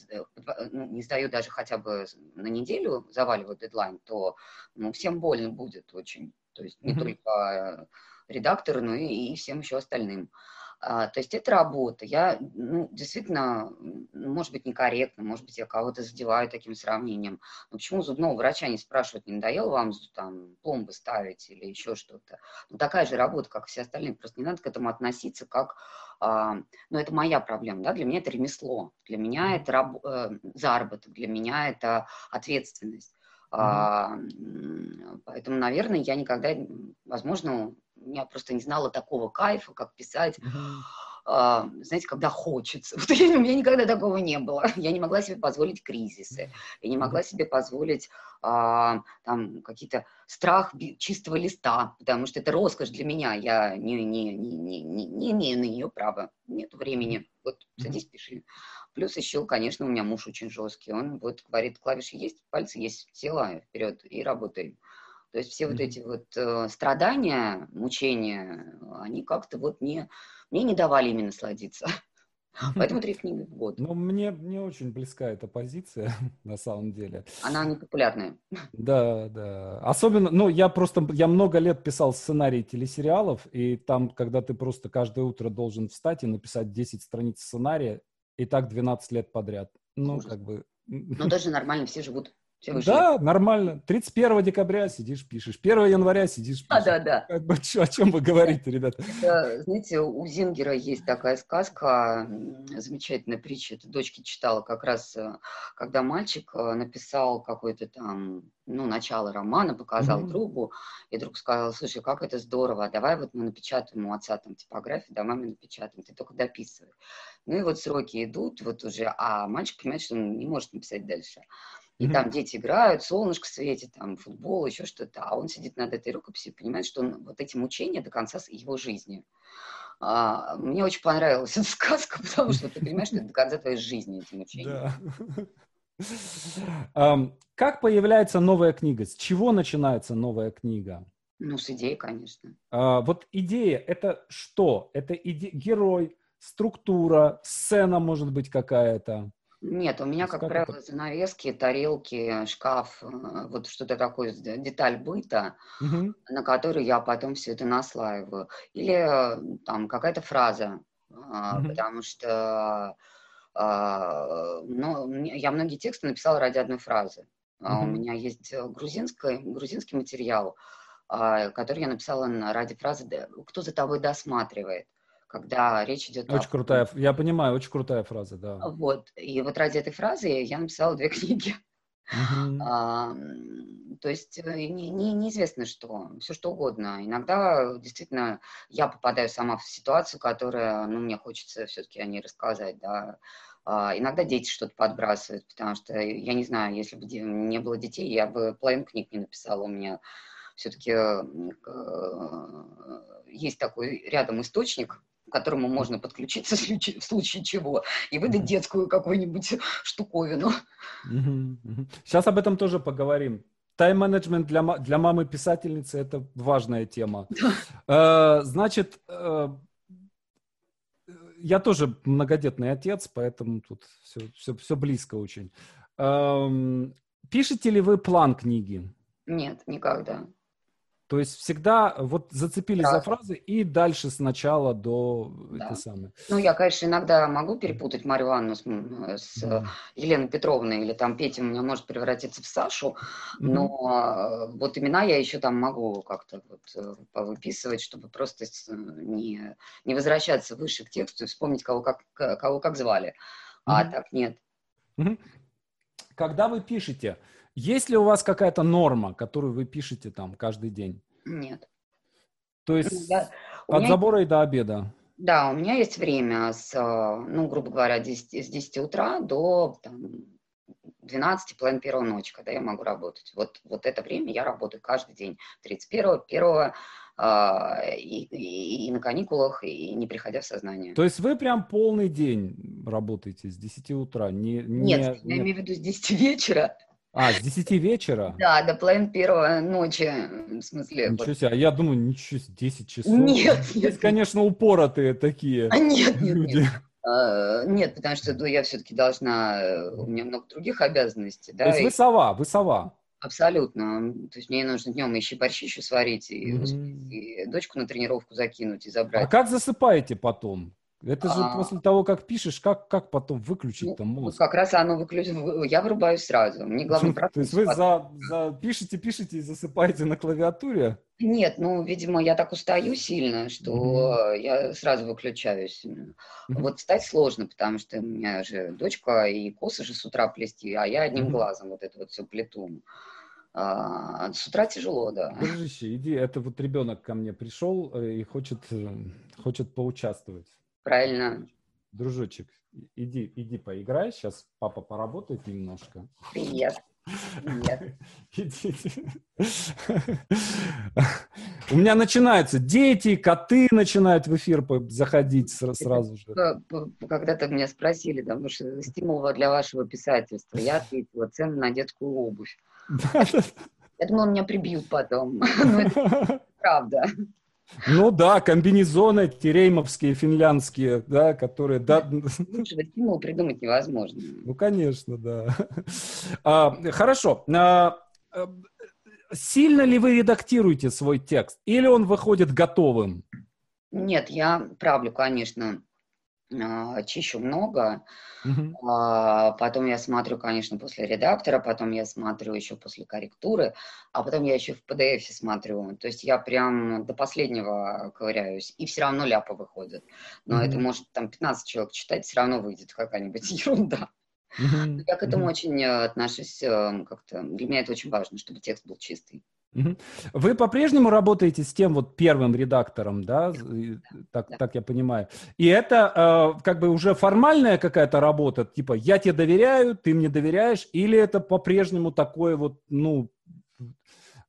ну, не сдаю даже хотя бы на неделю, заваливаю дедлайн, то ну, всем больно будет очень. То есть не mm-hmm. только редактору, но и, и всем еще остальным. А, то есть это работа. Я, ну, действительно, может быть, некорректно, может быть, я кого-то задеваю таким сравнением. Но почему зубного врача не спрашивают, не надоело вам там пломбы ставить или еще что-то? Ну, такая же работа, как все остальные. Просто не надо к этому относиться как... А, ну, это моя проблема, да, для меня это ремесло, для меня это раб, э, заработок, для меня это ответственность. А, поэтому, наверное, я никогда, возможно, я просто не знала такого кайфа, как писать. А, знаете, когда хочется. Вот я, у меня никогда такого не было. Я не могла себе позволить кризисы. Я не могла себе позволить а, там какие-то страх чистого листа, потому что это роскошь для меня. Я не, не, не, не, не, не имею на нее права. Нет времени. Вот садись, пиши. Плюс еще, конечно, у меня муж очень жесткий. Он вот говорит, клавиши есть, пальцы есть, села вперед и работай. То есть все mm-hmm. вот эти вот э, страдания, мучения, они как-то вот не, мне не давали именно насладиться. Поэтому три книги в год. Ну, мне, мне очень близка эта позиция, на самом деле. Она не популярная. Да, да. Особенно, ну, я просто, я много лет писал сценарии телесериалов, и там, когда ты просто каждое утро должен встать и написать 10 страниц сценария, и так 12 лет подряд. Ну, Ужас. как бы... Ну, даже нормально, все живут. Да, нормально. 31 декабря сидишь, пишешь. 1 января сидишь, пишешь. А, да, да. Как бы, о чем вы говорите, ребята? Это, знаете, у Зингера есть такая сказка, замечательная притча. Это дочке читала как раз, э, когда мальчик э, написал какой-то там, ну, начало романа, показал mm-hmm. другу, и друг сказал, слушай, как это здорово, давай вот мы напечатаем у отца там типографию, давай мы напечатаем, ты только дописывай. Ну и вот сроки идут вот уже, а мальчик понимает, что он не может написать дальше. И mm-hmm. там дети играют, солнышко светит, там футбол, еще что-то. А он сидит над этой рукописью и понимает, что он, вот эти мучения до конца его жизни. А, мне очень понравилась эта сказка, потому что ты понимаешь, что это до конца твоей жизни эти мучения. Да. Как появляется новая книга? С чего начинается новая книга? Ну, с идеи, конечно. А, вот идея – это что? Это иде... герой, структура, сцена, может быть, какая-то? Нет, у меня, как, как правило, это? занавески, тарелки, шкаф, э, вот что-то такое, деталь быта, угу. на которую я потом все это наслаиваю. Или э, там какая-то фраза, угу. потому что ну, я многие тексты написала ради одной фразы. Uh-huh. У меня есть грузинский, грузинский материал, который я написала ради фразы «Кто за тобой досматривает?» Когда речь идет очень о... крутая, я понимаю, очень крутая фраза, да. Вот, и вот ради этой фразы я написала две книги. Mm-hmm. А, то есть э, не, не, неизвестно что, все что угодно. Иногда действительно я попадаю сама в ситуацию, которая, ну, мне хочется все-таки о ней рассказать, да. А, иногда дети что-то подбрасывают, потому что, я не знаю, если бы не было детей, я бы половину книг не написала. У меня все-таки э, есть такой рядом источник, которому можно подключиться в случае чего и выдать детскую какую-нибудь штуковину. Сейчас об этом тоже поговорим. Тайм-менеджмент для, для мамы-писательницы – это важная тема. Э, значит, э, я тоже многодетный отец, поэтому тут все, все, все близко очень. Эм, пишете ли вы план книги? Нет, никогда. То есть всегда вот зацепились да. за фразы и дальше сначала до да. этой самой. Ну, я, конечно, иногда могу перепутать Марию Анну с, с да. Еленой Петровной, или там Петя у меня может превратиться в Сашу, но mm-hmm. вот имена я еще там могу как-то вот э, повыписывать, чтобы просто не, не возвращаться выше к тексту и вспомнить, кого как, кого как звали. Mm-hmm. А так нет. Mm-hmm. Когда вы пишете, есть ли у вас какая-то норма, которую вы пишете там каждый день? Нет. То есть я, от меня... забора и до обеда? Да, у меня есть время с, э, ну, грубо говоря, 10, с 10 утра до там, 12, половины первого ночи, когда я могу работать. Вот, вот это время я работаю каждый день. 31, 1 э, и, и, и на каникулах, и не приходя в сознание. То есть вы прям полный день работаете с 10 утра? Не, не, Нет, я имею в виду с 10 вечера. А, с 10 вечера? Да, до половины первого ночи, в смысле. Ничего вот. себе, а я думаю, ничего себе, 10 часов. Нет, Здесь, нет. конечно, упоротые такие а нет, нет, люди. Нет. А, нет, потому что ну, я все-таки должна, у меня много других обязанностей. Да, То есть и... вы сова, вы сова. Абсолютно. То есть мне нужно днем еще борщи еще сварить, и, mm-hmm. и дочку на тренировку закинуть и забрать. А как засыпаете потом? Это же а... после того, как пишешь, как, как потом выключить там ну, мозг? Как раз оно выключит, я вырубаюсь сразу. Мне главное То есть вы за, за пишете, пишете и засыпаете на клавиатуре? Нет, ну, видимо, я так устаю сильно, что mm-hmm. я сразу выключаюсь. Mm-hmm. Вот встать сложно, потому что у меня же дочка и косы же с утра плести, а я одним mm-hmm. глазом вот это вот все плету. А, с утра тяжело, да. Дружище, иди, это вот ребенок ко мне пришел э, и хочет, э, хочет поучаствовать. Правильно. Дружочек, иди, иди поиграй. Сейчас папа поработает немножко. Привет. Привет. У меня начинаются дети, коты начинают в эфир заходить сразу же. Когда-то меня спросили, потому что стимул для вашего писательства. Я ответила, цены на детскую обувь. Я думала, меня прибьют потом. Но это правда. Ну да, комбинезоны тереймовские, финляндские, да, которые... Да... Стимула придумать невозможно. Ну, конечно, да. А, хорошо. А, сильно ли вы редактируете свой текст? Или он выходит готовым? Нет, я правлю, конечно. А, чищу много. Uh-huh. Потом я смотрю, конечно, после редактора, потом я смотрю еще после корректуры, а потом я еще в PDF смотрю. То есть я прям до последнего ковыряюсь, и все равно ляпа выходит. Но uh-huh. это может там 15 человек читать, все равно выйдет какая-нибудь ерунда. Uh-huh. Я к этому очень э, отношусь э, как-то. Для меня это очень важно, чтобы текст был чистый. Вы по-прежнему работаете с тем вот первым редактором, да, так, да. так я понимаю. И это э, как бы уже формальная какая-то работа, типа я тебе доверяю, ты мне доверяешь, или это по-прежнему такое вот, ну,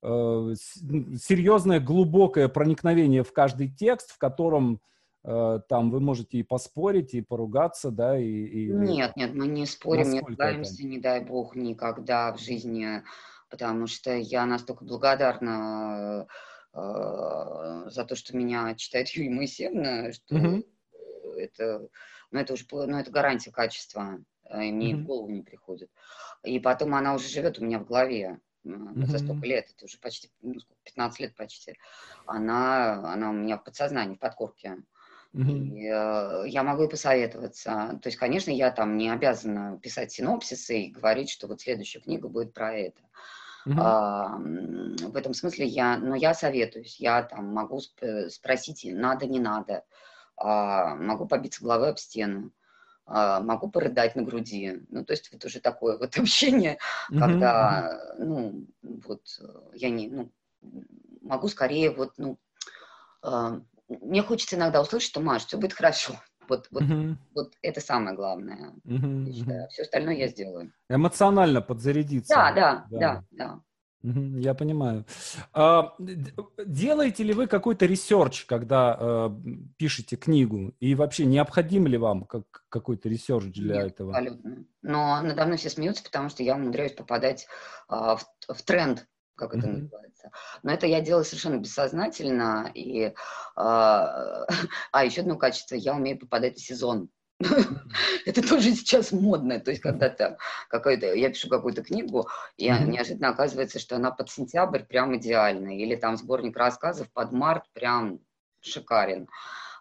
э, серьезное, глубокое проникновение в каждый текст, в котором э, там вы можете и поспорить, и поругаться, да, и... и нет, нет, мы не спорим, не ругаемся, не дай бог, никогда в жизни потому что я настолько благодарна э, за то, что меня читает Юлия Моисеевна, что mm-hmm. это, ну, это уже ну, это гарантия качества, э, и мне mm-hmm. в голову не приходит. И потом она уже живет у меня в голове. Mm-hmm. За столько лет, это уже почти, ну, 15 лет почти. Она, она у меня в подсознании, в подкорке. Mm-hmm. И, э, я могу и посоветоваться. То есть, конечно, я там не обязана писать синопсисы и говорить, что вот следующая книга будет про это. Uh-huh. А, в этом смысле я, но я советуюсь, я там могу сп- спросить, надо, не надо, а, могу побиться головой об стену, а, могу порыдать на груди. Ну, то есть вот уже такое вот общение, uh-huh. когда, ну, вот я не, ну, могу скорее вот, ну, а, мне хочется иногда услышать, что, Маш, все будет хорошо. Вот, вот, uh-huh. вот это самое главное. Uh-huh. Я Все остальное я сделаю. Эмоционально подзарядиться. Да, да, да, да. да. Я понимаю. А, делаете ли вы какой-то research, когда а, пишете книгу? И вообще необходим ли вам как, какой-то research для Нет, этого? Абсолютно. Но надо мной все смеются, потому что я умудряюсь попадать а, в, в тренд как это mm-hmm. называется. Но это я делаю совершенно бессознательно. И, э, а, еще одно качество, я умею попадать в сезон. Это тоже сейчас модно. То есть, когда там какой-то, я пишу какую-то книгу, и неожиданно оказывается, что она под сентябрь прям идеальная. Или там сборник рассказов под март прям шикарен.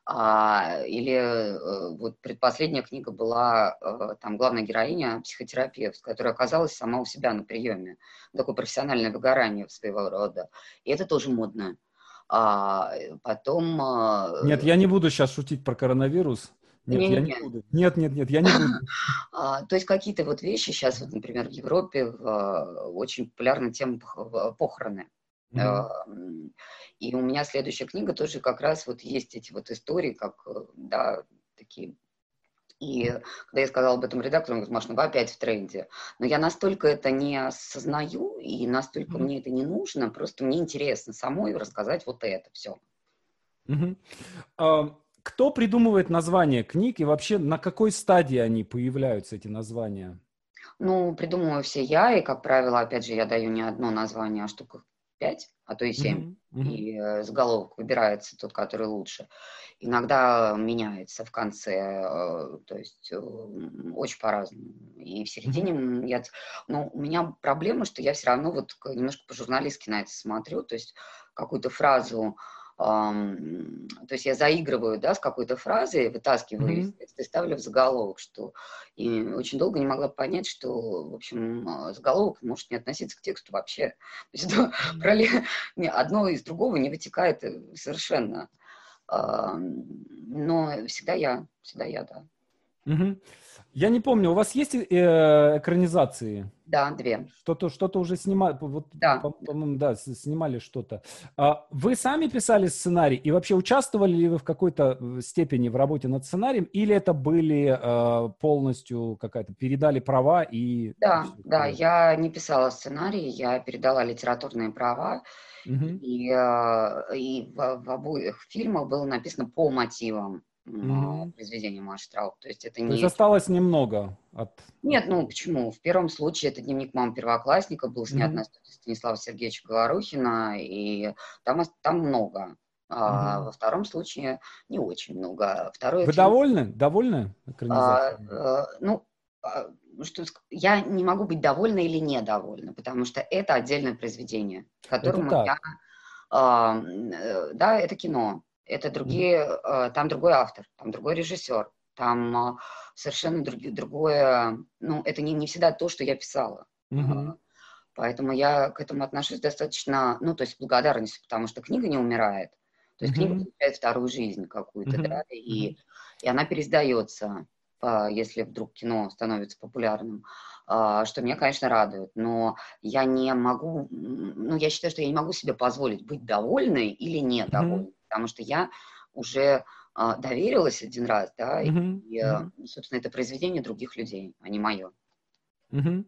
А, или э, вот предпоследняя книга была, э, там главная героиня, психотерапевт, которая оказалась сама у себя на приеме. Такое профессиональное выгорание своего рода. И это тоже модно. А потом... А, нет, я не буду сейчас шутить про коронавирус. Нет, не, я не, не буду. Нет, нет, нет, я не буду. А, то есть какие-то вот вещи сейчас, вот, например, в Европе очень популярна тема похороны. Mm-hmm. И у меня следующая книга тоже как раз вот есть эти вот истории, как, э, да, такие и когда я сказала об этом редактору, он говорит, Маш, ну вы опять в тренде. Но я настолько это не осознаю, и настолько mm-hmm. мне это не нужно, просто мне интересно самой рассказать вот это все. Mm-hmm. Uh, кто придумывает названия книг и вообще на какой стадии они появляются, эти названия? Ну, придумываю все я, и, как правило, опять же, я даю не одно название, а штук 5, а то и 7. Mm-hmm. Mm-hmm. И э, заголовок выбирается тот, который лучше. Иногда меняется в конце, э, то есть э, очень по-разному. И в середине mm-hmm. я... Но у меня проблема, что я все равно вот немножко по-журналистски на это смотрю, то есть какую-то фразу то есть я заигрываю, да, с какой-то фразой, вытаскиваю mm-hmm. из текста и ставлю в заголовок, что и очень долго не могла понять, что, в общем, а, заголовок может не относиться к тексту вообще. То есть mm-hmm. одно из другого не вытекает э, совершенно. Но всегда я, всегда я, да. Mm-hmm. Я не помню, у вас есть э, экранизации? Да, две. Что-то, что-то уже снимали, вот, да. по-моему, да, снимали что-то. А вы сами писали сценарий и вообще участвовали ли вы в какой-то э, степени в работе над сценарием, или это были э, полностью какая-то передали права и? Да, да, я не писала сценарий, я передала литературные права. Угу. И, э, и в, в обоих фильмах было написано по мотивам mm-hmm. произведение Маши Трауб. То есть это не... То есть осталось немного от... Нет, ну почему? В первом случае это дневник мамы первоклассника, был снят mm-hmm. на Станислава Сергеевича Говорухина, и там, там много. А во втором случае не очень много. Второй Вы фильм... довольны? Довольны А, а, ну, а, что я не могу быть довольна или недовольна, потому что это отдельное произведение, которому я... А, да, это кино это другие, mm-hmm. там другой автор, там другой режиссер, Там а, совершенно друг, другое, ну, это не, не всегда то, что я писала. Mm-hmm. Поэтому я к этому отношусь достаточно, ну, то есть благодарностью, потому что книга не умирает. То есть mm-hmm. книга получает вторую жизнь какую-то, mm-hmm. да, и, mm-hmm. и она пересдается, если вдруг кино становится популярным, что меня, конечно, радует. Но я не могу, ну, я считаю, что я не могу себе позволить быть довольной или недовольной, mm-hmm. Потому что я уже доверилась один раз, да, mm-hmm. и, и, собственно, это произведение других людей, а не мое. Mm-hmm.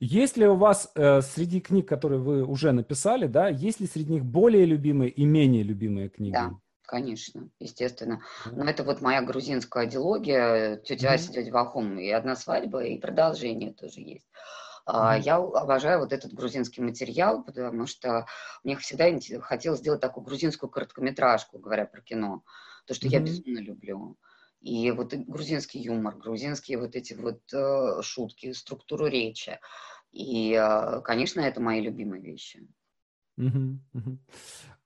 Есть ли у вас э, среди книг, которые вы уже написали, да, есть ли среди них более любимые и менее любимые книги? Да, конечно, естественно. Но это вот моя грузинская дилогия, тетя Ася, тетя Вахум, и одна свадьба, и продолжение тоже есть. Mm-hmm. Я обожаю вот этот грузинский материал, потому что мне всегда хотелось сделать такую грузинскую короткометражку, говоря про кино. То, что mm-hmm. я безумно люблю. И вот грузинский юмор, грузинские вот эти вот э, шутки, структуру речи. И, э, конечно, это мои любимые вещи.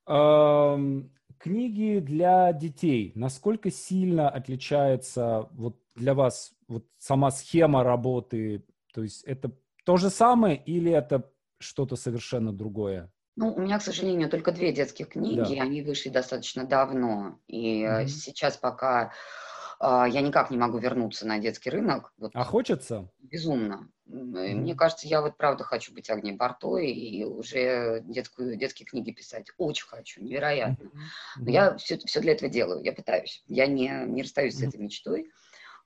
Um, книги для детей. Насколько сильно отличается вот для вас вот сама схема работы? То есть это то же самое или это что-то совершенно другое? Ну, у меня, к сожалению, только две детских книги, да. они вышли достаточно давно. И mm-hmm. сейчас пока а, я никак не могу вернуться на детский рынок. Вот, а хочется? Безумно. Mm-hmm. Мне кажется, я вот правда хочу быть Агнией Бартой и уже детскую, детские книги писать. Очень хочу, невероятно. Mm-hmm. Но я все, все для этого делаю, я пытаюсь. Я не, не расстаюсь mm-hmm. с этой мечтой.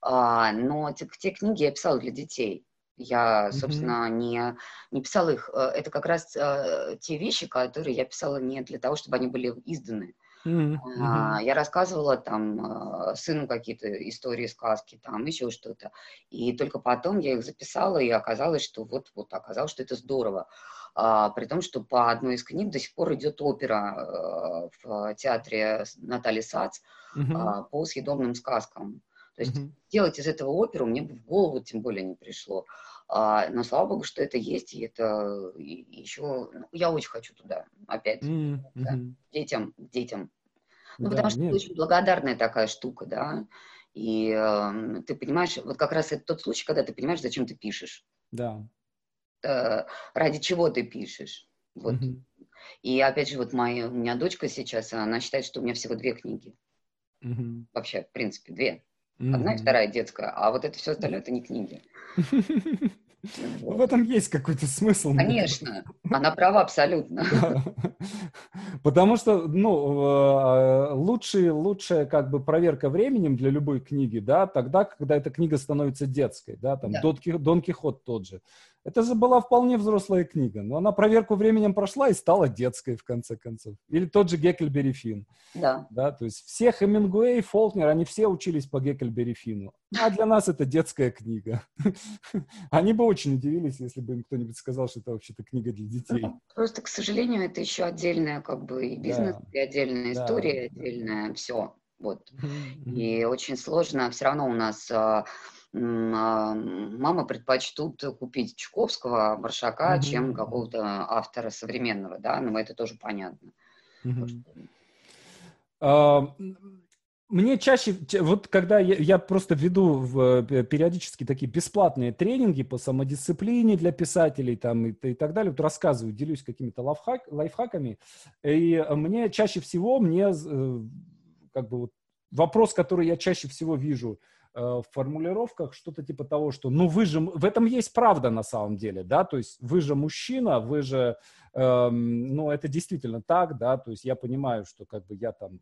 А, но те, те книги я писала для детей. Я, собственно, mm-hmm. не, не писала их. Э, это как раз э, те вещи, которые я писала не для того, чтобы они были изданы. Mm-hmm. Я рассказывала там а, сыну какие-то истории, сказки, там еще что-то. И только потом я их записала, и оказалось, что вот, вот оказалось, что это здорово. А, при том, что по одной из книг до сих пор идет опера а, в театре Натальи Сац mm-hmm. по съедобным сказкам. То есть mm-hmm. делать из этого оперу мне бы в голову тем более не пришло. А, но слава богу, что это есть, и это еще... Ну, я очень хочу туда, опять, mm-hmm. да, детям, детям. Ну, да, потому что нет. это очень благодарная такая штука, да. И э, ты понимаешь, вот как раз это тот случай, когда ты понимаешь, зачем ты пишешь. Да. Э, ради чего ты пишешь. Вот. Mm-hmm. И опять же, вот моя, у меня дочка сейчас, она считает, что у меня всего две книги. Mm-hmm. Вообще, в принципе, две. Одна и вторая детская, а вот это все остальное это не книги. В этом есть какой-то смысл. Конечно, она права абсолютно. Потому что, ну, э, лучшая, лучшая как бы проверка временем для любой книги, да, тогда, когда эта книга становится детской, да, там, да. Дон Кихот тот же. Это же была вполне взрослая книга, но она проверку временем прошла и стала детской в конце концов. Или тот же Геккельбери Финн. Да. да. То есть все Хемингуэй, Фолкнер, они все учились по Геккельбери Финну. А для нас это детская книга. Они бы очень удивились, если бы им кто-нибудь сказал, что это вообще-то книга для детей. Просто, к сожалению, это еще отдельная как бы и бизнес, да. и отдельная история, да. отдельное все. Вот. И очень сложно. Все равно у нас а, мама предпочтут купить Чуковского, Маршака, mm-hmm. чем какого-то автора современного, да, но это тоже понятно. Mm-hmm. Uh, мне чаще, вот когда я, я просто веду в, э, периодически такие бесплатные тренинги по самодисциплине для писателей там и, и так далее, вот рассказываю, делюсь какими-то лайфхак, лайфхаками, и мне чаще всего, мне э, как бы вот вопрос, который я чаще всего вижу – в формулировках что-то типа того, что ну вы же, в этом есть правда на самом деле, да, то есть вы же мужчина, вы же, эм, ну это действительно так, да, то есть я понимаю, что как бы я там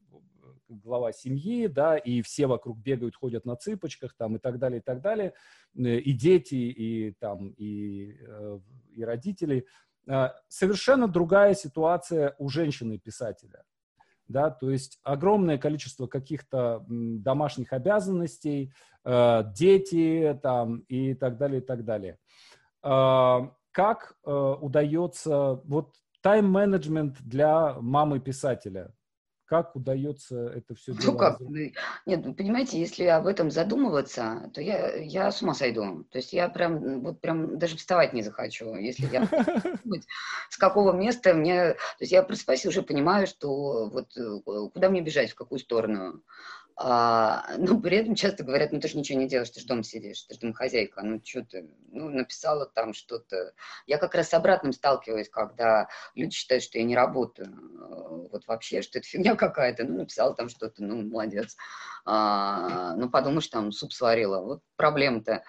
глава семьи, да, и все вокруг бегают, ходят на цыпочках, там, и так далее, и так далее, э, и дети, и там, и, э, и родители. Совершенно другая ситуация у женщины-писателя да, то есть огромное количество каких-то домашних обязанностей, э, дети там и так далее, и так далее. Э, как э, удается, вот тайм-менеджмент для мамы-писателя, как удается это все ну, делать? Как? Нет, вы понимаете, если об этом задумываться, то я, я с ума сойду. То есть я прям, вот прям даже вставать не захочу, если я с какого места мне... То есть я просыпаюсь и уже понимаю, что вот э, куда мне бежать, в какую сторону. А, но при этом часто говорят, ну ты же ничего не делаешь, ты же дома сидишь, ты же домохозяйка, ну что ты, ну написала там что-то. Я как раз с обратным сталкиваюсь, когда люди считают, что я не работаю, э, вот вообще, что это фигня какая-то, ну написала там что-то, ну молодец. А, ну подумаешь, там суп сварила, вот проблема-то.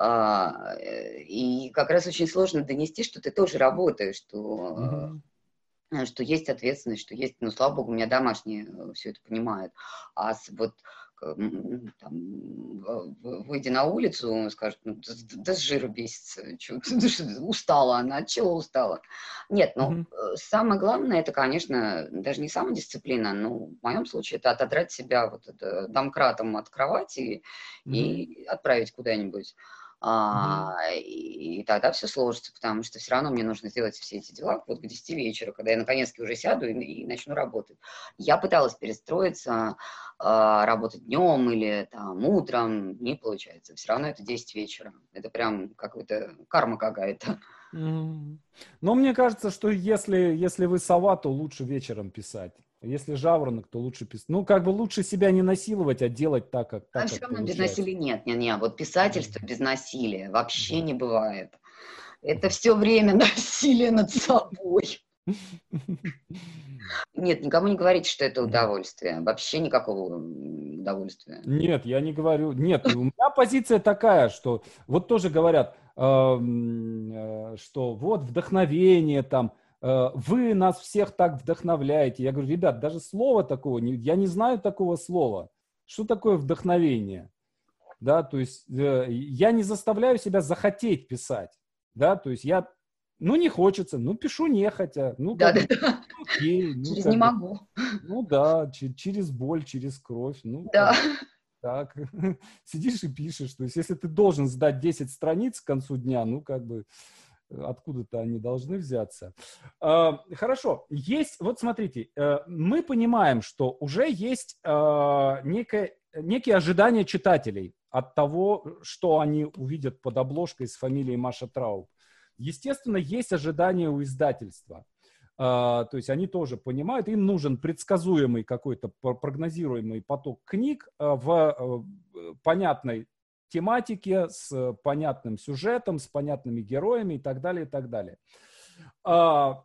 А, и как раз очень сложно донести, что ты тоже работаешь, что... Mm-hmm что есть ответственность, что есть, ну, слава богу, у меня домашние э, все это понимают. А вот там, выйдя на улицу, скажет, ну, да, да с жиру бесится, устала она, от чего устала? Нет, ну, mm-hmm. самое главное, это, конечно, даже не самодисциплина, но в моем случае это отодрать себя вот это, домкратом от кровати mm-hmm. и отправить куда-нибудь. А, и, и тогда все сложится, потому что все равно мне нужно сделать все эти дела вот к 10 вечера, когда я наконец-таки уже сяду и, и начну работать. Я пыталась перестроиться, а, работать днем или там утром, не получается. Все равно это 10 вечера. Это прям какая-то карма какая-то. Но мне кажется, что если, если вы сова, то лучше вечером писать. Если жаворонок, то лучше писать. Ну, как бы лучше себя не насиловать, а делать так, как так, А все равно без насилия нет. нет, нет. Вот писательство без насилия вообще не бывает. Это все время насилие над собой. Нет, никому не говорите, что это удовольствие. Вообще никакого удовольствия. Нет, я не говорю. Нет, у меня позиция такая, что вот тоже говорят, эм, э, что вот вдохновение там, вы нас всех так вдохновляете. Я говорю, ребят, даже слова такого, я не знаю такого слова. Что такое вдохновение? Да, то есть э, я не заставляю себя захотеть писать. Да, то есть я, ну, не хочется, ну, пишу нехотя. Ну, да, да, да. Окей, ну, через не могу. Ну, да, через боль, через кровь. Ну, да. Так, сидишь и пишешь. То есть если ты должен сдать 10 страниц к концу дня, ну, как бы, откуда-то они должны взяться. А, хорошо, есть, вот смотрите, э, мы понимаем, что уже есть а, некое, некие ожидания читателей от того, что они увидят под обложкой с фамилией Маша Трауб. Естественно, есть ожидания у издательства. Uh, то есть они тоже понимают, им нужен предсказуемый какой-то прогнозируемый поток книг в uh, понятной тематике, с понятным сюжетом, с понятными героями и так далее, и так далее. А,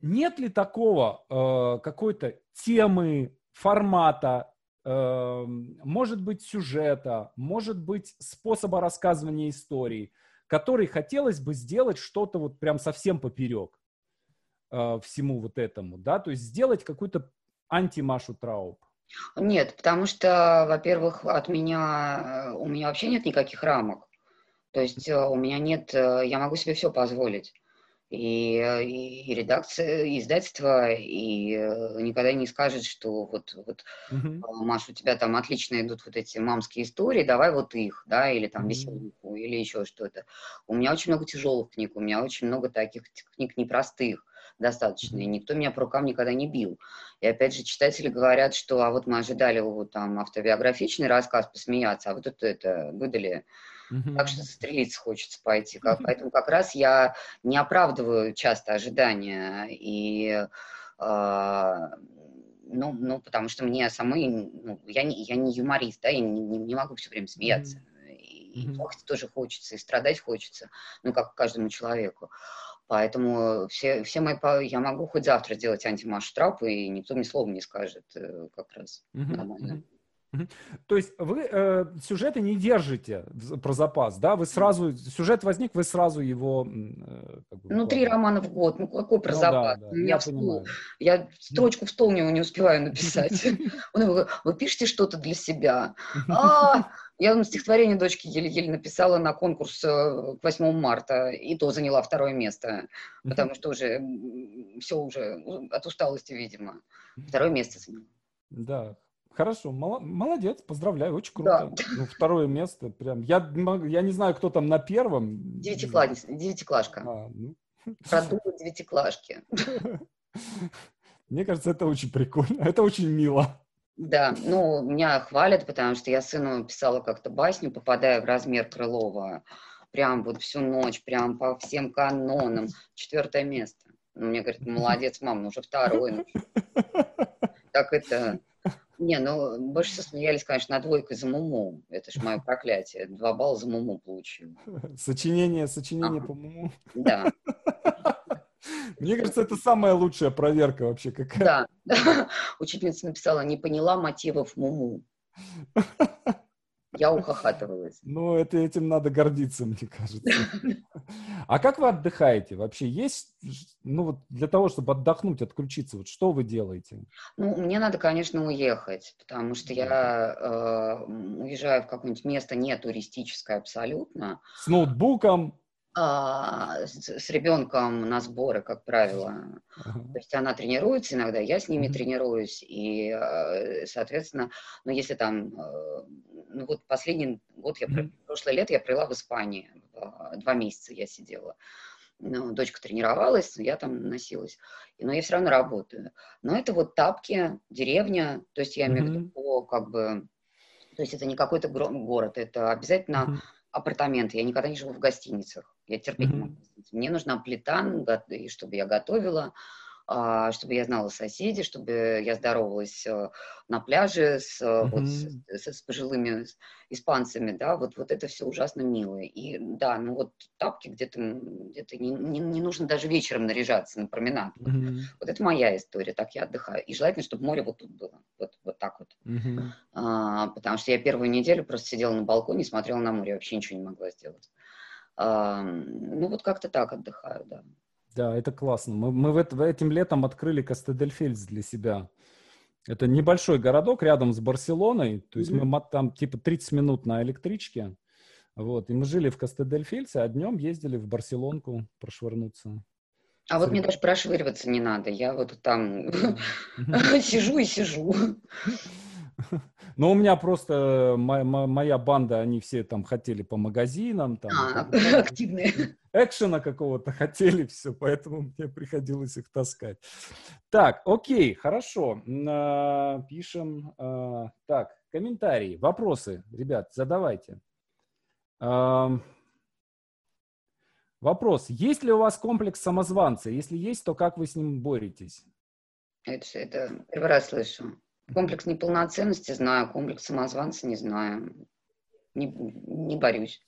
нет ли такого а, какой-то темы, формата, а, может быть, сюжета, может быть, способа рассказывания истории, который хотелось бы сделать что-то вот прям совсем поперек всему вот этому, да, то есть сделать какую-то антимашу Трауб. Нет, потому что, во-первых, от меня, э, у меня вообще нет никаких рамок. То есть э, у меня нет, э, я могу себе все позволить. И, и, и редакция, и издательство, и никогда не скажет, что вот, вот uh-huh. Маш, у тебя там отлично идут вот эти мамские истории, давай вот их, да, или там uh-huh. веселуху, или еще что-то. У меня очень много тяжелых книг, у меня очень много таких книг непростых достаточно, и никто меня по рукам никогда не бил. И опять же, читатели говорят, что а вот мы ожидали вот там автобиографичный рассказ посмеяться, а вот это, это выдали. Mm-hmm. Так что застрелиться хочется пойти. Как, mm-hmm. Поэтому как раз я не оправдываю часто ожидания. И э, ну, ну, потому что мне самой, ну, я, не, я не юморист, да, я не, не, не могу все время смеяться. Mm-hmm. И, и плакать тоже хочется, и страдать хочется, ну, как каждому человеку. Поэтому все, все мои... Я могу хоть завтра сделать антимаш-трап, и никто мне слова не скажет э, как раз. Uh-huh, Нормально. То есть вы э, сюжеты не держите про запас, да? Вы сразу сюжет возник, вы сразу его. Э, как бы, ну три романа в год, ну какой про ну, запас? Да, да, я, я, стол, я строчку в стол не, не успеваю написать. Вы пишете что-то для себя? Я на стихотворение дочки еле-еле написала на конкурс э, к 8 марта, и то заняла второе место, потому что уже все уже от усталости, видимо. Второе место заняла. Да, Хорошо, молодец, поздравляю, очень круто. Да. Ну, второе место, прям. Я, я не знаю, кто там на первом. Девятиклаш, девятиклашка. А, ну. Продукт девятиклашки. Мне кажется, это очень прикольно, это очень мило. Да, ну, меня хвалят, потому что я сыну писала как-то басню, попадая в размер Крылова. Прям вот всю ночь, прям по всем канонам. Четвертое место. Ну, мне говорит, молодец, мам, ну уже второй. Ну, так это... Не, ну, больше смеялись, конечно, над двойкой за Муму. Это ж мое проклятие. Два балла за Муму получил. Сочинение, сочинение по Муму. Да. Мне кажется, это самая лучшая проверка вообще какая. Да. Учительница написала, не поняла мотивов Муму. Я ухахатывалась. Ну, это, этим надо гордиться, мне кажется. А как вы отдыхаете? Вообще есть, ну вот для того, чтобы отдохнуть, отключиться, вот что вы делаете? Ну, мне надо, конечно, уехать, потому что я э, уезжаю в какое-нибудь место не туристическое абсолютно. С ноутбуком, а, с, с ребенком на сборы, как правило. То есть она тренируется иногда, я с ними тренируюсь, и, э, соответственно, ну, если там, э, ну, вот последний год, я, прошлое лето я провела в Испании, два месяца я сидела. Ну, дочка тренировалась, я там носилась, но я все равно работаю. Но это вот тапки, деревня, то есть я имею в виду, как бы, то есть это не какой-то город, это обязательно uh-huh апартаменты. Я никогда не живу в гостиницах. Я терпеть mm-hmm. не могу. Мне нужна плита, чтобы я готовила, чтобы я знала соседей, чтобы я здоровалась э, на пляже с, mm-hmm. вот, с, с, пожилыми испанцами, да, вот, вот это все ужасно мило. И да, ну вот тапки где-то где не, не, не нужно даже вечером наряжаться на променад. Mm-hmm. Вот это моя история, так я отдыхаю. И желательно, чтобы море вот тут было, вот, вот так вот. Mm-hmm. А, потому что я первую неделю просто сидела на балконе, смотрела на море, вообще ничего не могла сделать. А, ну вот как-то так отдыхаю, да. Да, это классно. Мы, мы в это, этим летом открыли Кастедельфельс для себя. Это небольшой городок рядом с Барселоной. То есть mm-hmm. мы там типа 30 минут на электричке. Вот. И мы жили в Кастедельфельсе, а днем ездили в Барселонку прошвырнуться. А вот мне даже прошвыриваться не надо. Я вот там сижу и сижу. Но у меня просто моя, банда, они все там хотели по магазинам. Там, а, активные. Экшена какого-то хотели, все, поэтому мне приходилось их таскать. Так, окей, хорошо. А, пишем. А, так, комментарии, вопросы, ребят, задавайте. Вопрос. Есть ли у вас комплекс самозванца? Если есть, то как вы с ним боретесь? Это, это первый раз слышу. Комплекс неполноценности знаю, комплекс самозванца не знаю. Не, не борюсь.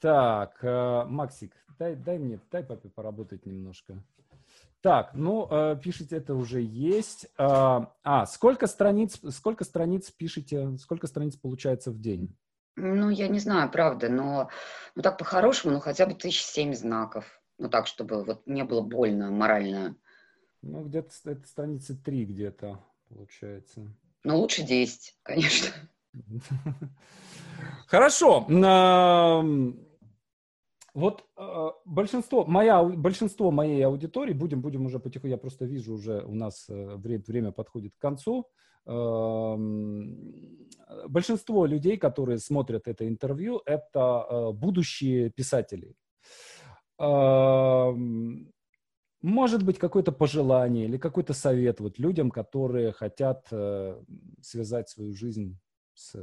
Так, э, Максик, дай, дай мне, дай папе поработать немножко. Так, ну, э, пишите, это уже есть. Э, а, сколько страниц, сколько страниц пишете, сколько страниц получается в день? Ну, я не знаю, правда, но ну так по-хорошему, ну хотя бы тысяч семь знаков. Ну так, чтобы вот не было больно морально. Ну, где-то это страницы три где-то получается. Ну, лучше 10, конечно. Хорошо. Вот э, большинство, моя, большинство моей аудитории, будем, будем уже потихоньку, я просто вижу уже у нас э, время, время подходит к концу. Большинство людей, которые смотрят это интервью, это э, будущие писатели. Может быть, какое-то пожелание или какой-то совет вот людям, которые хотят э, связать свою жизнь с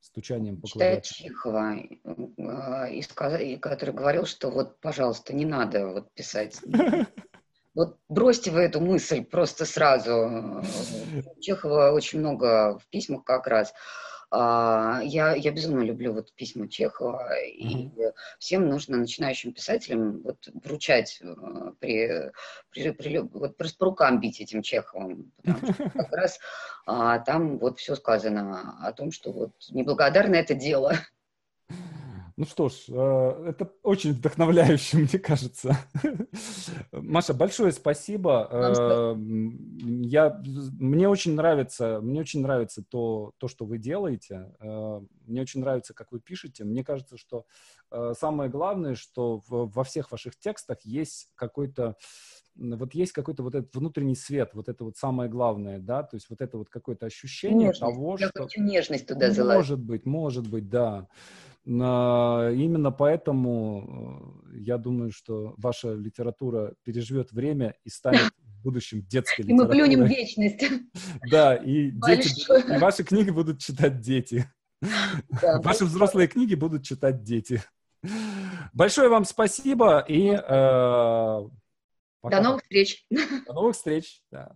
стучанием по Читаю Чехова, э, и сказ... который говорил, что вот, пожалуйста, не надо вот писать. Вот бросьте вы эту мысль просто сразу. Чехова очень много в письмах как раз. А, я, я безумно люблю вот письма Чехова, и mm-hmm. всем нужно начинающим писателям вот вручать э, при, при, при вот просто по рукам бить этим Чеховым, потому что как раз а, там вот все сказано о том, что вот неблагодарное это дело. Ну что ж, э, это очень вдохновляюще, мне кажется. Маша, большое спасибо. Э, я, мне очень нравится, мне очень нравится то, то, что вы делаете. Э, мне очень нравится, как вы пишете. Мне кажется, что самое главное, что во всех ваших текстах есть какой-то вот есть какой-то вот этот внутренний свет, вот это вот самое главное, да, то есть вот это вот какое-то ощущение нежность. того, я что... хочу нежность туда залазить. Может быть, может быть, да. Именно поэтому э, я думаю, что ваша литература переживет время и станет в будущем детской литературой. И мы плюнем вечность. Да, и, дети, и ваши книги будут читать дети. Да, ваши взрослые книги будут читать дети. Большое вам спасибо и э, пока. До новых встреч. До новых встреч. Да.